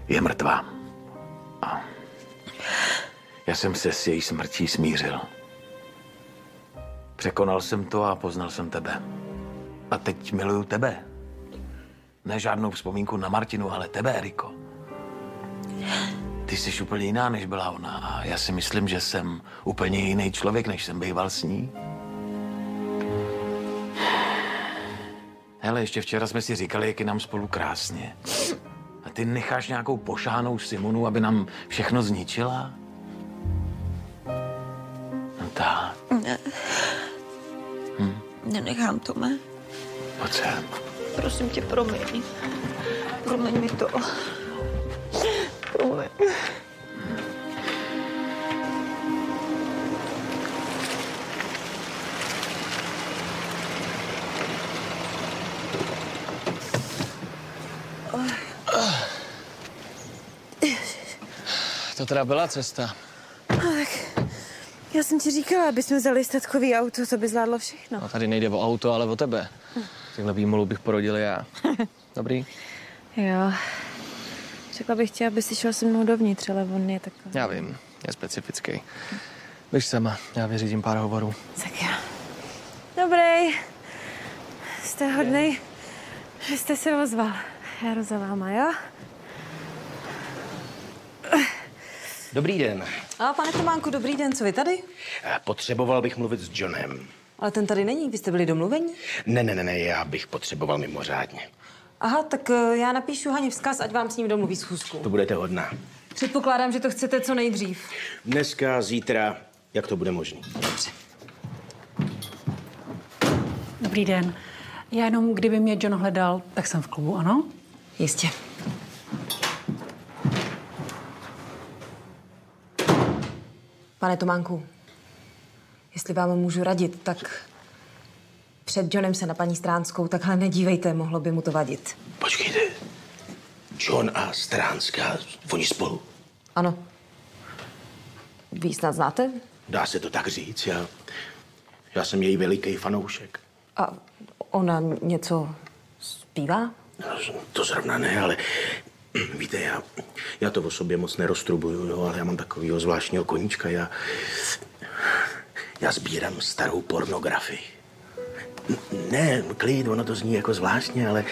je mrtvá. A já jsem se s její smrtí smířil. Překonal jsem to a poznal jsem tebe. A teď miluju tebe. Ne žádnou vzpomínku na Martinu, ale tebe, Eriko. Ty jsi úplně jiná, než byla ona. A já si myslím, že jsem úplně jiný člověk, než jsem býval s ní. Hele, ještě včera jsme si říkali, jak je nám spolu krásně. A ty necháš nějakou pošánou Simonu, aby nám všechno zničila? No tak. Ne. Hm. Nenechám to, mé. Pojď sem. Prosím tě, promiň. Promiň mi to. Promiň. To teda byla cesta. Tak já jsem ti říkala, aby jsme vzali statkový auto, to by zvládlo všechno. No, tady nejde o auto, ale o tebe. Takhle výmolu bych porodil já. Dobrý? Jo. Řekla bych ti, aby si šel se mnou dovnitř, ale on je takový. Já vím, je specifický. Běž sama, já vyřídím pár hovorů. Tak já. Dobrý. Jste hodnej, že jste se ozval. Já jdu za váma, jo? Dobrý den. A pane Tománku, dobrý den, co vy tady? Potřeboval bych mluvit s Johnem. Ale ten tady není, vy jste byli domluveni? Ne, ne, ne, ne, já bych potřeboval mimořádně. Aha, tak eh, já napíšu Haně vzkaz, ať vám s ním domluví schůzku. To budete hodná. Předpokládám, že to chcete co nejdřív. Dneska, zítra, jak to bude možné. Dobrý den. Já jenom, kdyby mě John hledal, tak jsem v klubu, ano? Jistě. Pane Tománku, jestli vám můžu radit, tak před Johnem se na paní Stránskou takhle nedívejte, mohlo by mu to vadit. Počkejte. John a Stránská, oni spolu. Ano. Vy snad znáte? Dá se to tak říct, já... Já jsem její veliký fanoušek. A ona něco zpívá? No, To zrovna ne, ale víte, já, já to o sobě moc neroztrubuju, jo, ale já mám takového zvláštního koníčka. Já, já sbírám starou pornografii. Ne, klid, ono to zní jako zvláštně, ale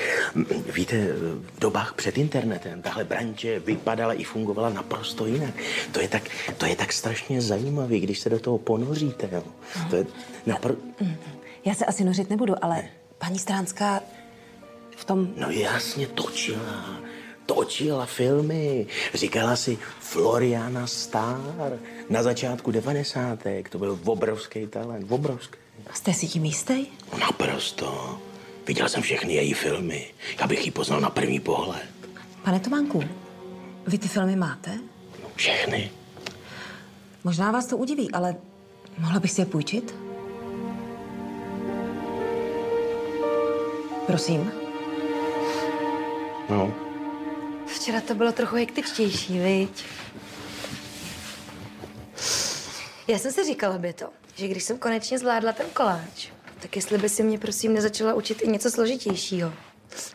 víte, v dobách před internetem tahle branže vypadala i fungovala naprosto jinak. To je tak, to je tak strašně zajímavý, když se do toho ponoříte. Jo. To je napr- Já se asi nořit nebudu, ale paní Stránská v tom... No jasně, točila. Točila filmy. Říkala si Floriana Star. Na začátku 90. To byl obrovský talent. Obrovský. Jste si tím jistý? No naprosto. Viděl jsem všechny její filmy. Já bych ji poznal na první pohled. Pane Tománku, vy ty filmy máte? Všechny. Možná vás to udiví, ale mohla bych si je půjčit? Prosím. No. Včera to bylo trochu hektičtější, viď? Já jsem si říkala by to, že když jsem konečně zvládla ten koláč, tak jestli by si mě prosím nezačala učit i něco složitějšího.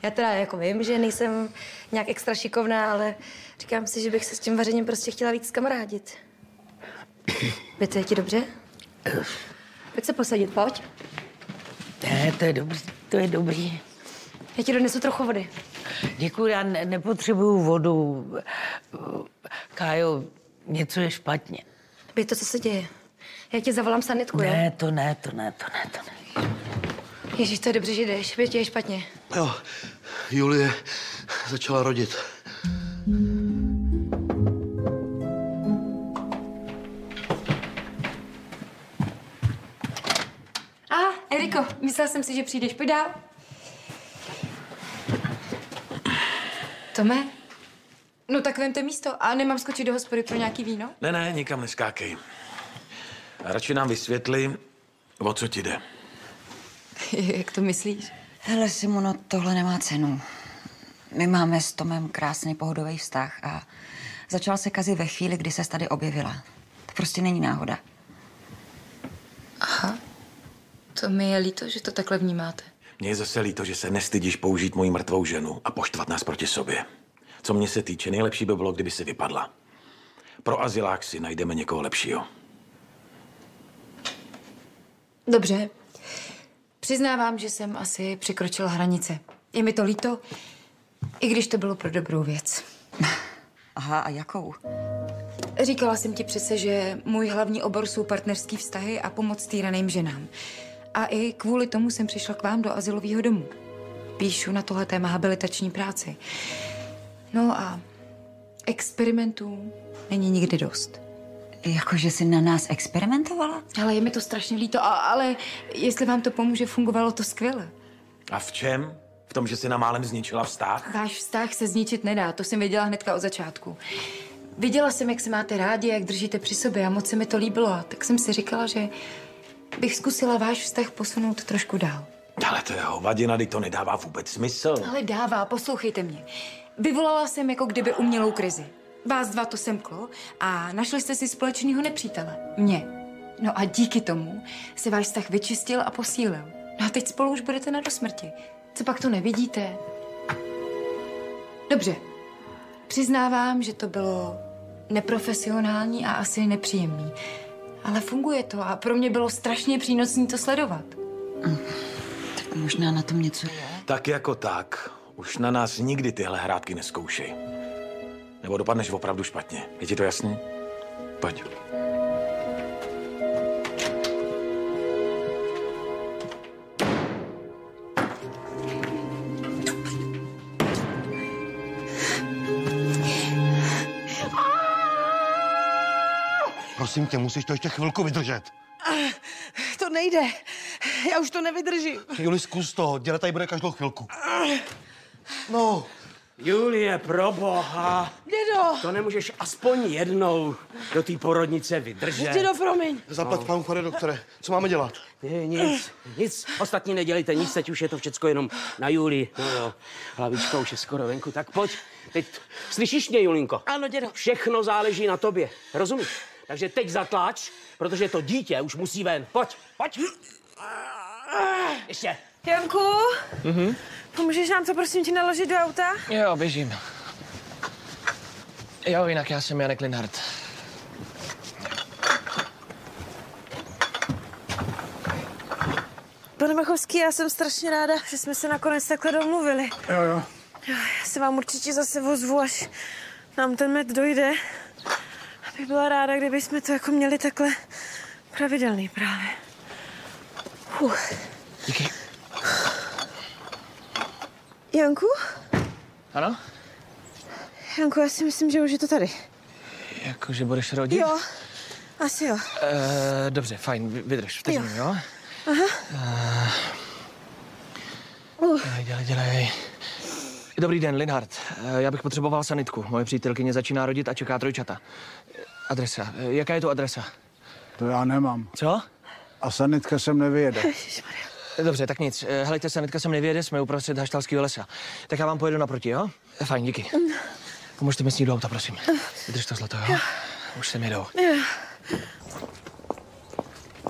Já teda jako vím, že nejsem nějak extra šikovná, ale říkám si, že bych se s tím vařením prostě chtěla víc kamarádit. Víte, je ti dobře? Pojď se posadit, pojď. Ne, to je dobrý, to je dobrý. Já ti donesu trochu vody. Děkuji, já ne, nepotřebuju vodu. Kájo, něco je špatně. By to, co se děje. Já ti zavolám sanitku, jo? Ne, to ne, to ne, to ne, to ne. Ježíš, to je dobře, že jdeš. By ti je špatně. Jo, Julie začala rodit. A, Eriko, myslela jsem si, že přijdeš. Pojď dál. Tome? No tak vemte místo. A nemám skočit do hospody pro nějaký víno? Ne, ne, nikam neskákej. A radši nám vysvětli, o co ti jde. Jak to myslíš? Hele, Simono, tohle nemá cenu. My máme s Tomem krásný pohodový vztah a začal se kazit ve chvíli, kdy se tady objevila. To prostě není náhoda. Aha. To mi je líto, že to takhle vnímáte. Mně je zase líto, že se nestydíš použít moji mrtvou ženu a poštvat nás proti sobě. Co mě se týče, nejlepší by bylo, kdyby si vypadla. Pro azylák si najdeme někoho lepšího. Dobře. Přiznávám, že jsem asi překročila hranice. Je mi to líto, i když to bylo pro dobrou věc. Aha, a jakou? Říkala jsem ti přece, že můj hlavní obor jsou partnerský vztahy a pomoc týraným ženám. A i kvůli tomu jsem přišla k vám do asilového domu. Píšu na tohle téma habilitační práci. No a experimentů není nikdy dost. Jakože jsi na nás experimentovala? Ale je mi to strašně líto, a, ale jestli vám to pomůže, fungovalo to skvěle. A v čem? V tom, že jsi nám málem zničila vztah? Váš vztah se zničit nedá, to jsem věděla hnedka od začátku. Viděla jsem, jak se máte rádi, jak držíte při sobě a moc se mi to líbilo. A tak jsem si říkala, že bych zkusila váš vztah posunout trošku dál. Ale to je hovadina, teď to nedává vůbec smysl. Ale dává, poslouchejte mě. Vyvolala jsem jako kdyby umělou krizi. Vás dva to semklo a našli jste si společného nepřítele. Mě. No a díky tomu se váš vztah vyčistil a posílil. No a teď spolu už budete na dosmrti. Co pak to nevidíte? Dobře. Přiznávám, že to bylo neprofesionální a asi nepříjemný. Ale funguje to a pro mě bylo strašně přínosné to sledovat. Tak možná na tom něco je. Tak jako tak, už na nás nikdy tyhle hrátky neskoušej. Nebo dopadneš opravdu špatně. Je ti to jasný? Pojď. Prosím tě, musíš to ještě chvilku vydržet. To nejde. Já už to nevydržím. Juli, zkus to. Děda tady bude každou chvilku. No. Julie, pro boha. Dědo. To nemůžeš aspoň jednou do té porodnice vydržet. Dědo, promiň. Zaplať panu, pane doktore. Co máme dělat? Ne, nic, nic. Ostatní nedělejte nic, teď už je to všecko jenom na Julii. No jo, hlavička už je skoro venku, tak pojď, Teď slyšíš mě, Julinko? Ano, dědo. Všechno záleží na tobě, rozumíš? Takže teď zatlač, protože to dítě už musí ven. Pojď, pojď. Ještě. Janku, Mhm. pomůžeš nám to prosím ti naložit do auta? Jo, běžím. Jo, jinak já jsem Janek Linhart. Pane Machovský, já jsem strašně ráda, že jsme se nakonec takhle domluvili. Jo, jo. Jo, Já se vám určitě zase ozvu, až nám ten med dojde. Abych byla ráda, kdyby jsme to jako měli takhle pravidelný právě. Uf. Díky. Janku? Ano? Janku, já si myslím, že už je to tady. Jakože budeš rodit? Jo, asi jo. Uh, dobře, fajn, vy- vydrž vteřinu, jo? jo? Aha. Dělej, dělej, dělej. Dobrý den, Linhard. Eh, Já bych potřeboval sanitku. Moje přítelkyně začíná rodit a čeká trojčata. Adresa. Eh, Jaká je tu adresa? To já nemám. Co? A sanitka sem nevyjede. Dobře, tak nic. Eh, Helejte, sanitka sem nevěde, jsme uprostřed haštalského lesa. Tak já vám pojedu naproti, jo? Eh, Fajn, díky. Pomožte mi s ní do auta, prosím. Vydrž to zlato, jo? Už se mi jdou.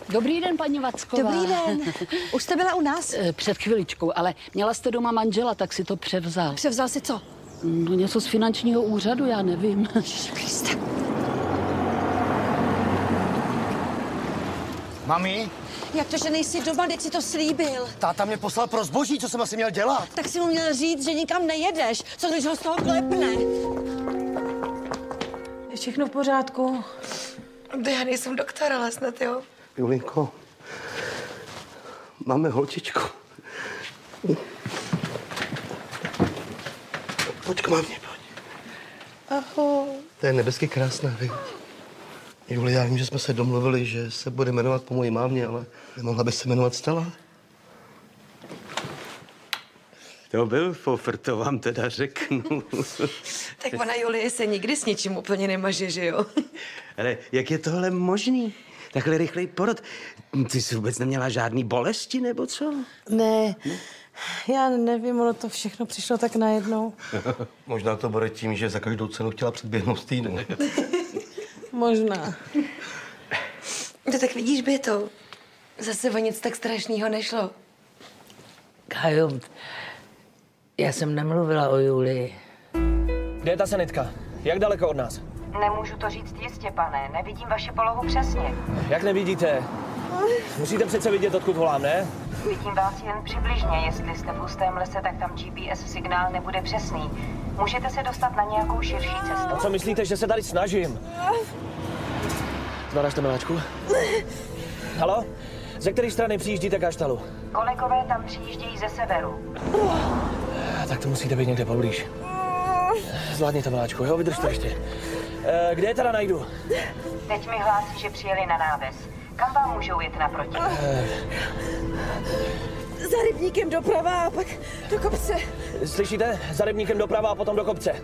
Dobrý den, paní Vacková. Dobrý den. Už jste byla u nás? Eh, Před chviličkou, ale měla jste doma manžela, tak si to převzal. Převzal si co? No něco z finančního úřadu, já nevím. Kriste. Mami, Jak to, že nejsi doma, teď si to slíbil? táta mě poslal pro zboží, co jsem asi měl dělat. Tak si mu měl říct, že nikam nejedeš. Co když ho z toho klepne? Je všechno v pořádku? Já nejsem doktor, ale snad jo. Julinko, máme holčičku. Pojď k mámě, pojď. Ahoj. To je nebesky krásná, viď? Juli, já vím, že jsme se domluvili, že se bude jmenovat po mojí mámě, ale nemohla by se jmenovat Stella? To byl fofr, to vám teda řeknu. Tak ona Julie se nikdy s ničím úplně nemaže, že jo? Ale jak je tohle možný? Takhle rychlej porod. Ty jsi vůbec neměla žádný bolesti, nebo co? Ne, já nevím, ono to všechno přišlo tak najednou. Možná to bude tím, že za každou cenu chtěla předběhnout týdnu. Možná. No tak vidíš, by to. Zase o nic tak strašného nešlo. Kajo, já jsem nemluvila o Julii. Kde je ta sanitka? Jak daleko od nás? Nemůžu to říct jistě, pane. Nevidím vaši polohu přesně. Jak nevidíte? Musíte přece vidět, odkud volám, ne? Vidím vás jen přibližně. Jestli jste v hustém lese, tak tam GPS signál nebude přesný. Můžete se dostat na nějakou širší cestu. Co myslíte, že se tady snažím? Zvládáš to, miláčku? Halo? Ze které strany přijíždíte k Aštalu? Kolegové tam přijíždějí ze severu. Tak to musíte být někde poblíž. Zvládni to, miláčku, jo? Vydrž to ještě. Eh, Kde je teda najdu? Teď mi hlásí, že přijeli na náves. Kam vám můžou jet naproti? Eh, Za rybníkem doprava a pak do kopce. Slyšíte? Za rybníkem doprava a potom do kopce.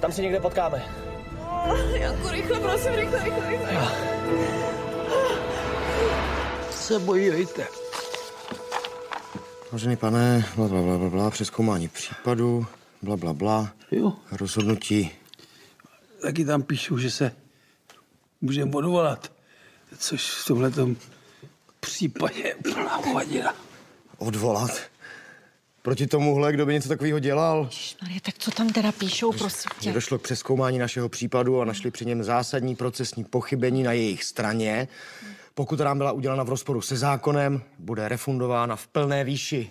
Tam se někde potkáme. Janku, rychle, prosím, rychle, rychle, rychle. Se bojujte. Vážený pane, bla, bla, bla, bla, bla, přeskoumání případu, bla, bla, bla. Jo. Rozhodnutí. Taky tam píšu, že se můžeme odvolat, což v tomhletom případě je úplná hovadina. Odvolat? Proti tomuhle, kdo by něco takového dělal? Marie, tak co tam teda píšou, prosím tě? Došlo k přeskoumání našeho případu a našli při něm zásadní procesní pochybení na jejich straně. Pokud nám byla udělána v rozporu se zákonem, bude refundována v plné výši.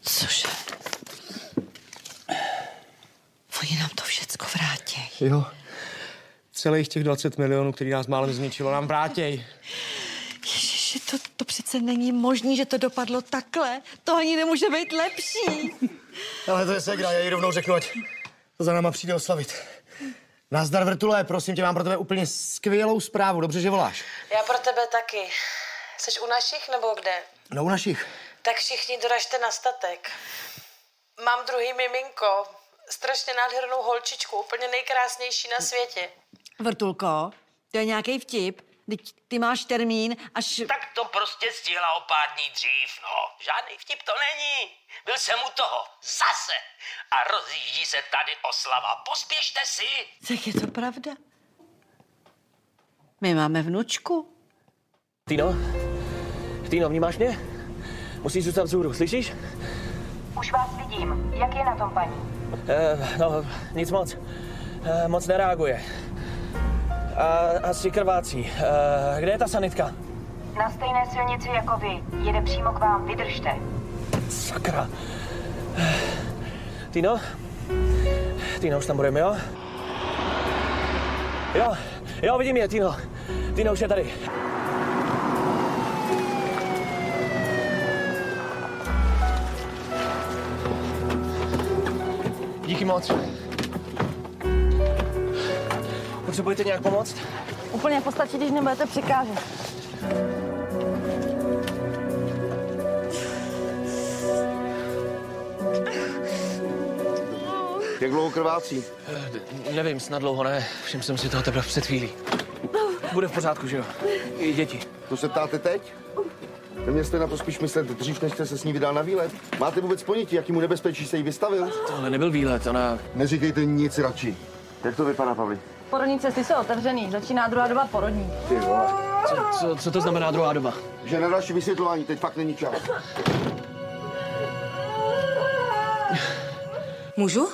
Cože? Oni nám to všecko vrátí. Jo. Celých těch 20 milionů, který nás málem zničilo, nám vrátěj. Ježiši, to, to přece není možný, že to dopadlo takhle. To ani nemůže být lepší. Ale to je segra, já jí rovnou řeknu, ať to za náma přijde oslavit. Nazdar vrtule, prosím tě, mám pro tebe úplně skvělou zprávu. Dobře, že voláš. Já pro tebe taky. Jsi u našich nebo kde? No u našich. Tak všichni doražte na statek. Mám druhý miminko. Strašně nádhernou holčičku, úplně nejkrásnější na světě. Vrtulko, to je nějaký vtip. Teď ty máš termín až... Tak to prostě stihla o pár dní dřív, no. Žádný vtip to není. Byl jsem u toho. Zase. A rozjíždí se tady oslava. Pospěšte si. Tak je to pravda. My máme vnučku. Týno? Týno, vnímáš mě? Musíš zůstat vzhůru, slyšíš? Už vás vidím. Jak je na tom paní? Eh, no, nic moc. Eh, moc nereaguje. A, asi krvácí. Eh, kde je ta sanitka? Na stejné silnici jako vy. Jede přímo k vám. Vydržte. Sakra. Týno? Týno, už tam budeme, jo? Jo, jo, vidím je, Týno. Týno už je tady. Díky moc. Potřebujete nějak pomoct? Úplně postačí, když nebudete přikážet. Jak dlouho krvácí? Eh, nevím, snad dlouho ne. Všiml jsem si toho teprve před chvílí. Bude v pořádku, že jo? I děti. To se ptáte teď? Neměl jste na to spíš myslet dřív, než jste se s ní vydal na výlet? Máte vůbec ponětí, jakýmu nebezpečí se jí vystavil? Tohle nebyl výlet, ona... Neříkejte nic radši. Jak to vypadá, Pavli? Porodní cesty jsou otevřený, začíná druhá doba porodní. Ty vole. Co, co, co to znamená druhá doba? Že na další vysvětlování teď fakt není čas. Můžu?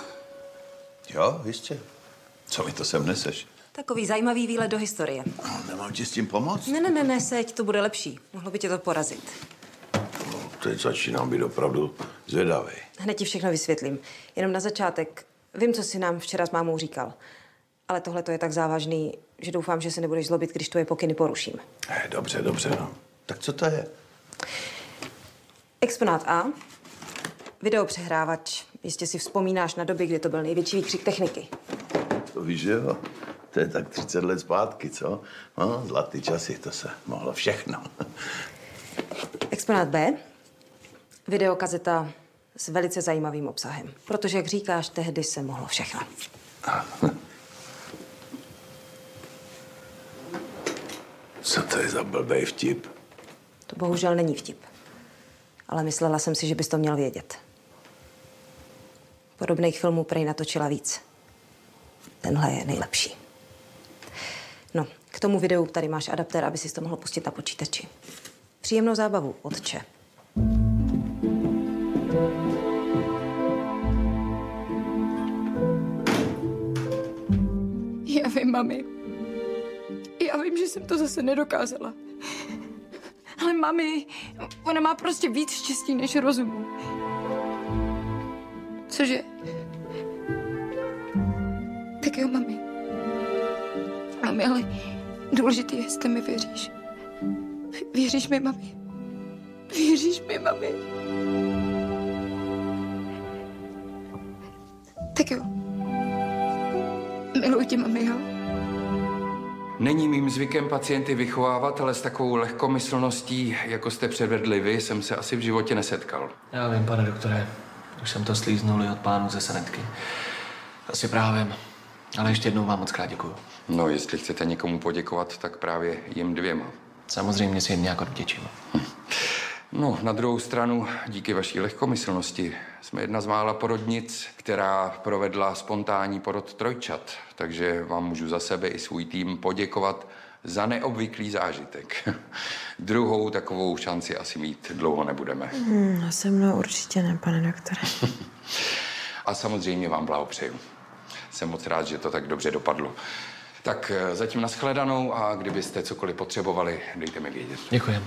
Jo, jistě. Co mi to sem neseš? Takový zajímavý výlet do historie. No, nemám ti s tím pomoct? Ne, ne, ne, ne, seď, to bude lepší. Mohlo by tě to porazit. Teď začínám být opravdu zvědavý. Hned ti všechno vysvětlím. Jenom na začátek. Vím, co jsi nám včera s mámou říkal. Ale tohle to je tak závažný, že doufám, že se nebudeš zlobit, když tvoje pokyny poruším. Eh, dobře, dobře, no. Tak co to je? Exponát A. Videopřehrávač. Jistě si vzpomínáš na doby, kdy to byl největší výkřik techniky. To víš, že jo? To je tak 30 let zpátky, co? No, zlatý časy, to se mohlo všechno. Exponát B. Videokazeta s velice zajímavým obsahem. Protože, jak říkáš, tehdy se mohlo všechno. Co to je za blbej vtip? To bohužel není vtip. Ale myslela jsem si, že bys to měl vědět. Podobných filmů prej natočila víc. Tenhle je nejlepší. K tomu videu tady máš adaptér, aby si to mohl pustit na počítači. Příjemnou zábavu, otče. Já vím, mami. Já vím, že jsem to zase nedokázala. Ale mami, ona má prostě víc štěstí než rozumu. Cože? Tak jo, mami. Mami, ale důležitý je, jestli mi věříš. Věříš mi, mami? Věříš mi, mami? Tak jo. Miluji tě, mami, jo? Není mým zvykem pacienty vychovávat, ale s takovou lehkomyslností, jako jste předvedli vy, jsem se asi v životě nesetkal. Já vím, pane doktore. Už jsem to slíznul i od pánu ze sanitky. Asi právem. Ale ještě jednou vám moc krát děkuju. No, jestli chcete někomu poděkovat, tak právě jim dvěma. Samozřejmě si jim nějak odvděčím. No, na druhou stranu, díky vaší lehkomyslnosti, jsme jedna z mála porodnic, která provedla spontánní porod trojčat. Takže vám můžu za sebe i svůj tým poděkovat za neobvyklý zážitek. Druhou takovou šanci asi mít dlouho nebudeme. Hmm, a se mnou určitě ne, pane doktore. A samozřejmě vám blahopřeju. Jsem moc rád, že to tak dobře dopadlo. Tak eh, zatím nashledanou a kdybyste cokoliv potřebovali, dejte mi vědět. Děkujeme.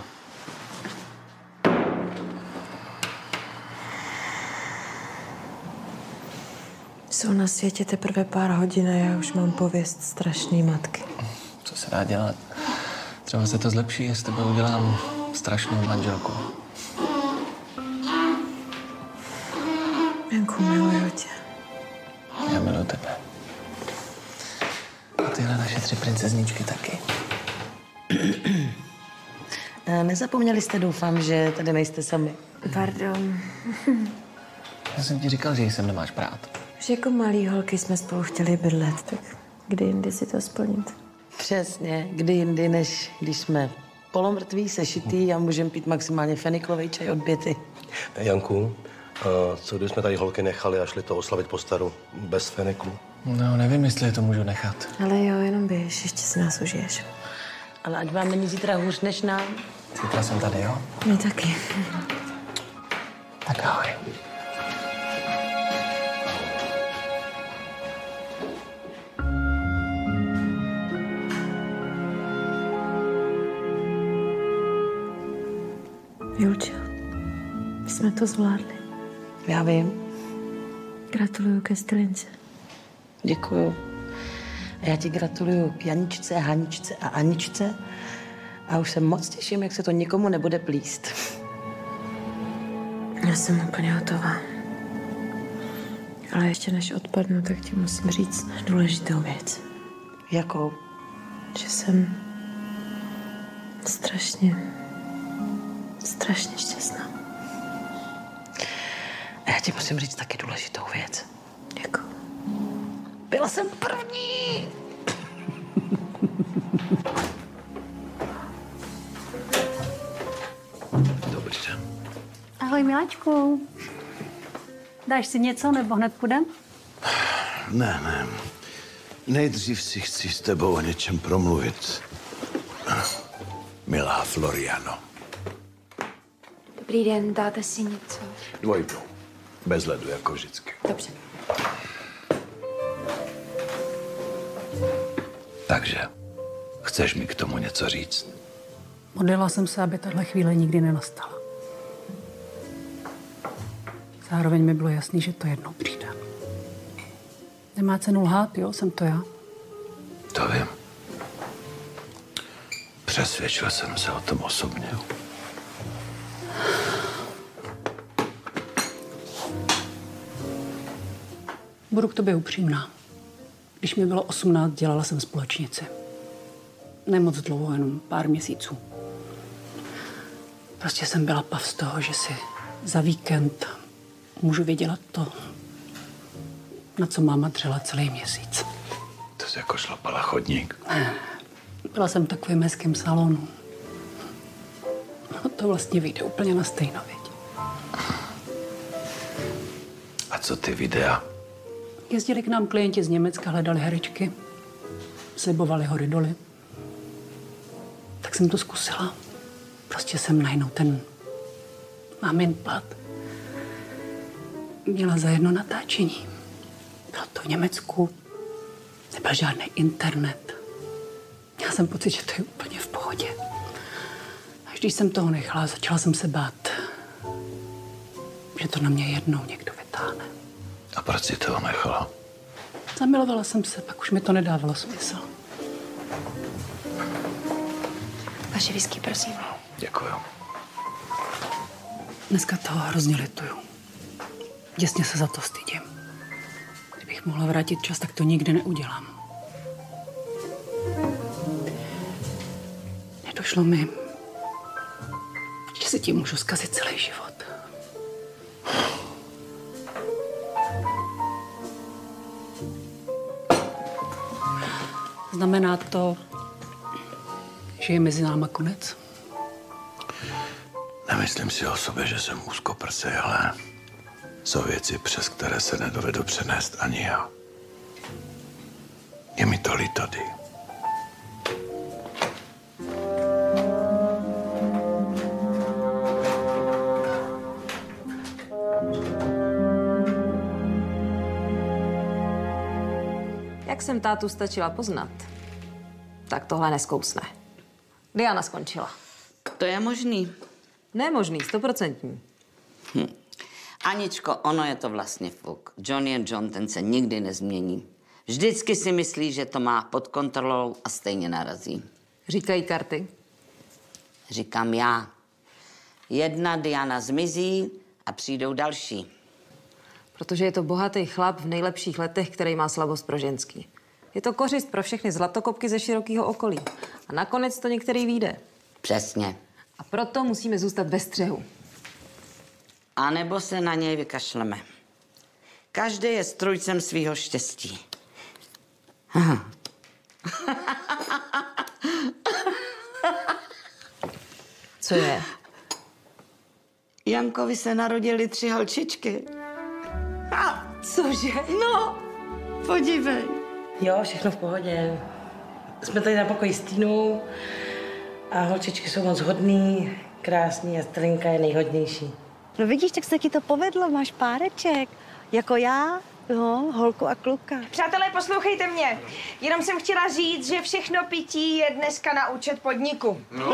Jsou na světě teprve pár hodin a já už mám pověst strašný matky. Co se dá dělat? Třeba se to zlepší, jestli tebe udělám strašnou manželku. Janku, miluju tě. Miluji tebe. A tyhle naše tři princezničky taky. Eh, Nezapomněli jste, doufám, že tady nejste sami. Pardon. Já jsem ti říkal, že jsem nemáš brát. Už jako malý holky jsme spolu chtěli bydlet, tak kdy jindy si to splnit? Přesně, kdy jindy, než když jsme polomrtví, sešitý a můžeme pít maximálně feniklový čaj od běty. Janku, co když jsme tady holky nechali a šli to oslavit po staru bez feniklu? No, nevím, jestli je to můžu nechat. Ale jo, jenom běž, ještě si nás užiješ. Ale ať vám není zítra hůř než nám. Zítra jsem tady, jo? My taky. Tak ahoj. Julčo, my jsme to zvládli. Já vím. Gratuluju ke stylince. Děkuju. A já ti gratuluju k Janičce, Haničce a Aničce. A už se moc těším, jak se to nikomu nebude plíst. Já jsem úplně hotová. Ale ještě než odpadnu, tak ti musím říct důležitou věc. Jakou? Že jsem strašně, strašně šťastná. Ti musím říct taky důležitou věc. Jakou? Byla jsem první! Dobře. Ahoj, Miláčku. Dáš si něco, nebo hned půjdem? Ne, ne. Nejdřív si chci s tebou o něčem promluvit. Milá Floriano. Dobrý den, dáte si něco? Dvojku. Bez ledu, jako vždycky. Dobře. Takže, chceš mi k tomu něco říct? Modlila jsem se, aby tahle chvíle nikdy nenastala. Zároveň mi bylo jasný, že to jednou přijde. Nemá cenu lhát, jo? Jsem to já. To vím. Přesvědčil jsem se o tom osobně. Budu k tobě upřímná. Když mi bylo 18, dělala jsem společnici. Nemoc dlouho, jenom pár měsíců. Prostě jsem byla pav z toho, že si za víkend můžu vydělat to, na co máma dřela celý měsíc. To jsi jako šlapala chodník. Byla jsem v takovém hezkém salonu. No, to vlastně vyjde úplně na stejno, viď? A co ty videa? Jezdili k nám klienti z Německa, hledali herečky, slibovali hory doly. Tak jsem to zkusila. Prostě jsem najednou ten mámin plat. Měla za jedno natáčení. Bylo to v Německu. Nebyl žádný internet. Měla jsem pocit, že to je úplně v pohodě. Až když jsem toho nechala, začala jsem se bát, že to na mě jednou někdo vytáhne. Proč si toho nechala? Zamilovala jsem se, pak už mi to nedávalo smysl. Vaše whisky, prosím. Děkuju. Dneska toho hrozně lituju. Děsně se za to stydím. Kdybych mohla vrátit čas, tak to nikdy neudělám. Nedošlo mi, že si tím můžu zkazit celý život. Znamená to, že je mezi náma konec? Nemyslím si o sobě, že jsem úzkoprsý, ale jsou věci, přes které se nedovedu přenést ani já. Je mi to líto. Jak jsem tátu stačila poznat, tak tohle neskousne. Diana skončila. To je možný. Nemožný, stoprocentní. Hm. Aničko, ono je to vlastně fuk. Johnny and John, ten se nikdy nezmění. Vždycky si myslí, že to má pod kontrolou a stejně narazí. Říkají karty. Říkám já. Jedna Diana zmizí a přijdou další. Protože je to bohatý chlap v nejlepších letech, který má slabost pro ženský. Je to kořist pro všechny zlatokopky ze širokého okolí. A nakonec to některý vyjde. Přesně. A proto musíme zůstat bez střehu. A nebo se na něj vykašleme. Každý je strujcem svého štěstí. Aha. Co je? Jankovi se narodili tři holčičky. A cože? No, podívej. Jo, všechno v pohodě. Jsme tady na pokoji s Týnou a holčičky jsou moc hodný, krásný a Stelinka je nejhodnější. No vidíš, tak se ti to povedlo, máš páreček. Jako já, no, holku a kluka. Přátelé, poslouchejte mě. Jenom jsem chtěla říct, že všechno pití je dneska na účet podniku. No.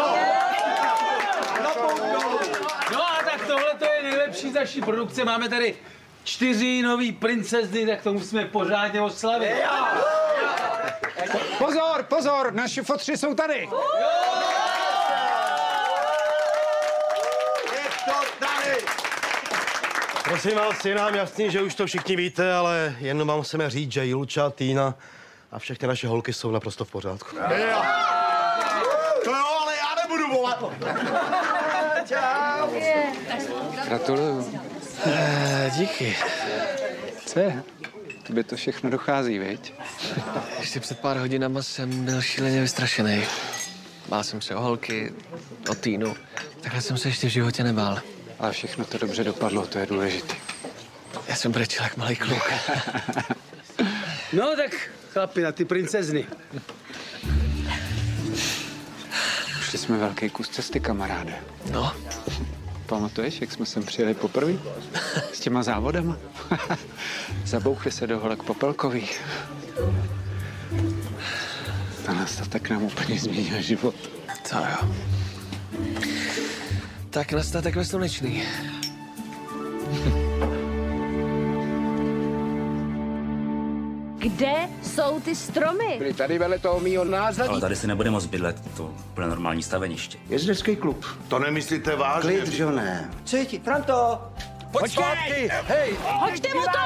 No a tak tohle to je nejlepší z naší produkce. Máme tady čtyři nový princezny, tak to musíme pořádně oslavit. Pozor, pozor, naši fotři jsou tady. Prosím vás, je nám jasný, že už to všichni víte, ale jen vám musíme říct, že Julča, Týna a všechny naše holky jsou naprosto v pořádku. To jo, ale já nebudu volat. Čau. Gratuluju. Eh, díky. Co je? Tobě to všechno dochází, viď? Ještě před pár hodinama jsem byl šíleně vystrašený. Bál jsem se o holky, o Týnu. Takhle jsem se ještě v životě nebál. Ale všechno to dobře dopadlo, to je důležité. Já jsem brečel jak malý kluk. No tak, chlapi, na ty princezny. Šli jsme velký kus cesty, kamaráde. No. Pamatuješ, jak jsme sem přijeli poprvé? S těma závodama? Zabouchli se do holek Popelkový. Tenhle stav tak nám úplně změnil život. To jo. Tak na statek ve slunečný. Kde jsou ty stromy? Byli tady vedle toho mýho názadí. Ale tady si nebude moc bydlet, to bude normální staveniště. Jezdecký klub. To nemyslíte vážně? Klid, Johne. Co je ti? Franto! Pojď zpátky! Hej! Hoďte mu to!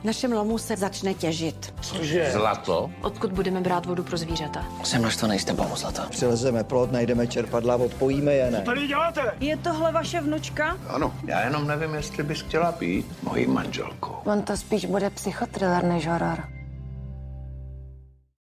V našem lomu se začne těžit. Cože? Zlato? Odkud budeme brát vodu pro zvířata? Jsem naštvaný s tebou, Zlata. Přilezeme plot, najdeme čerpadla, odpojíme je, ne? tady děláte? Je tohle vaše vnučka? Ano, já jenom nevím, jestli bys chtěla být mojí manželkou. On to spíš bude psychotriller než horor.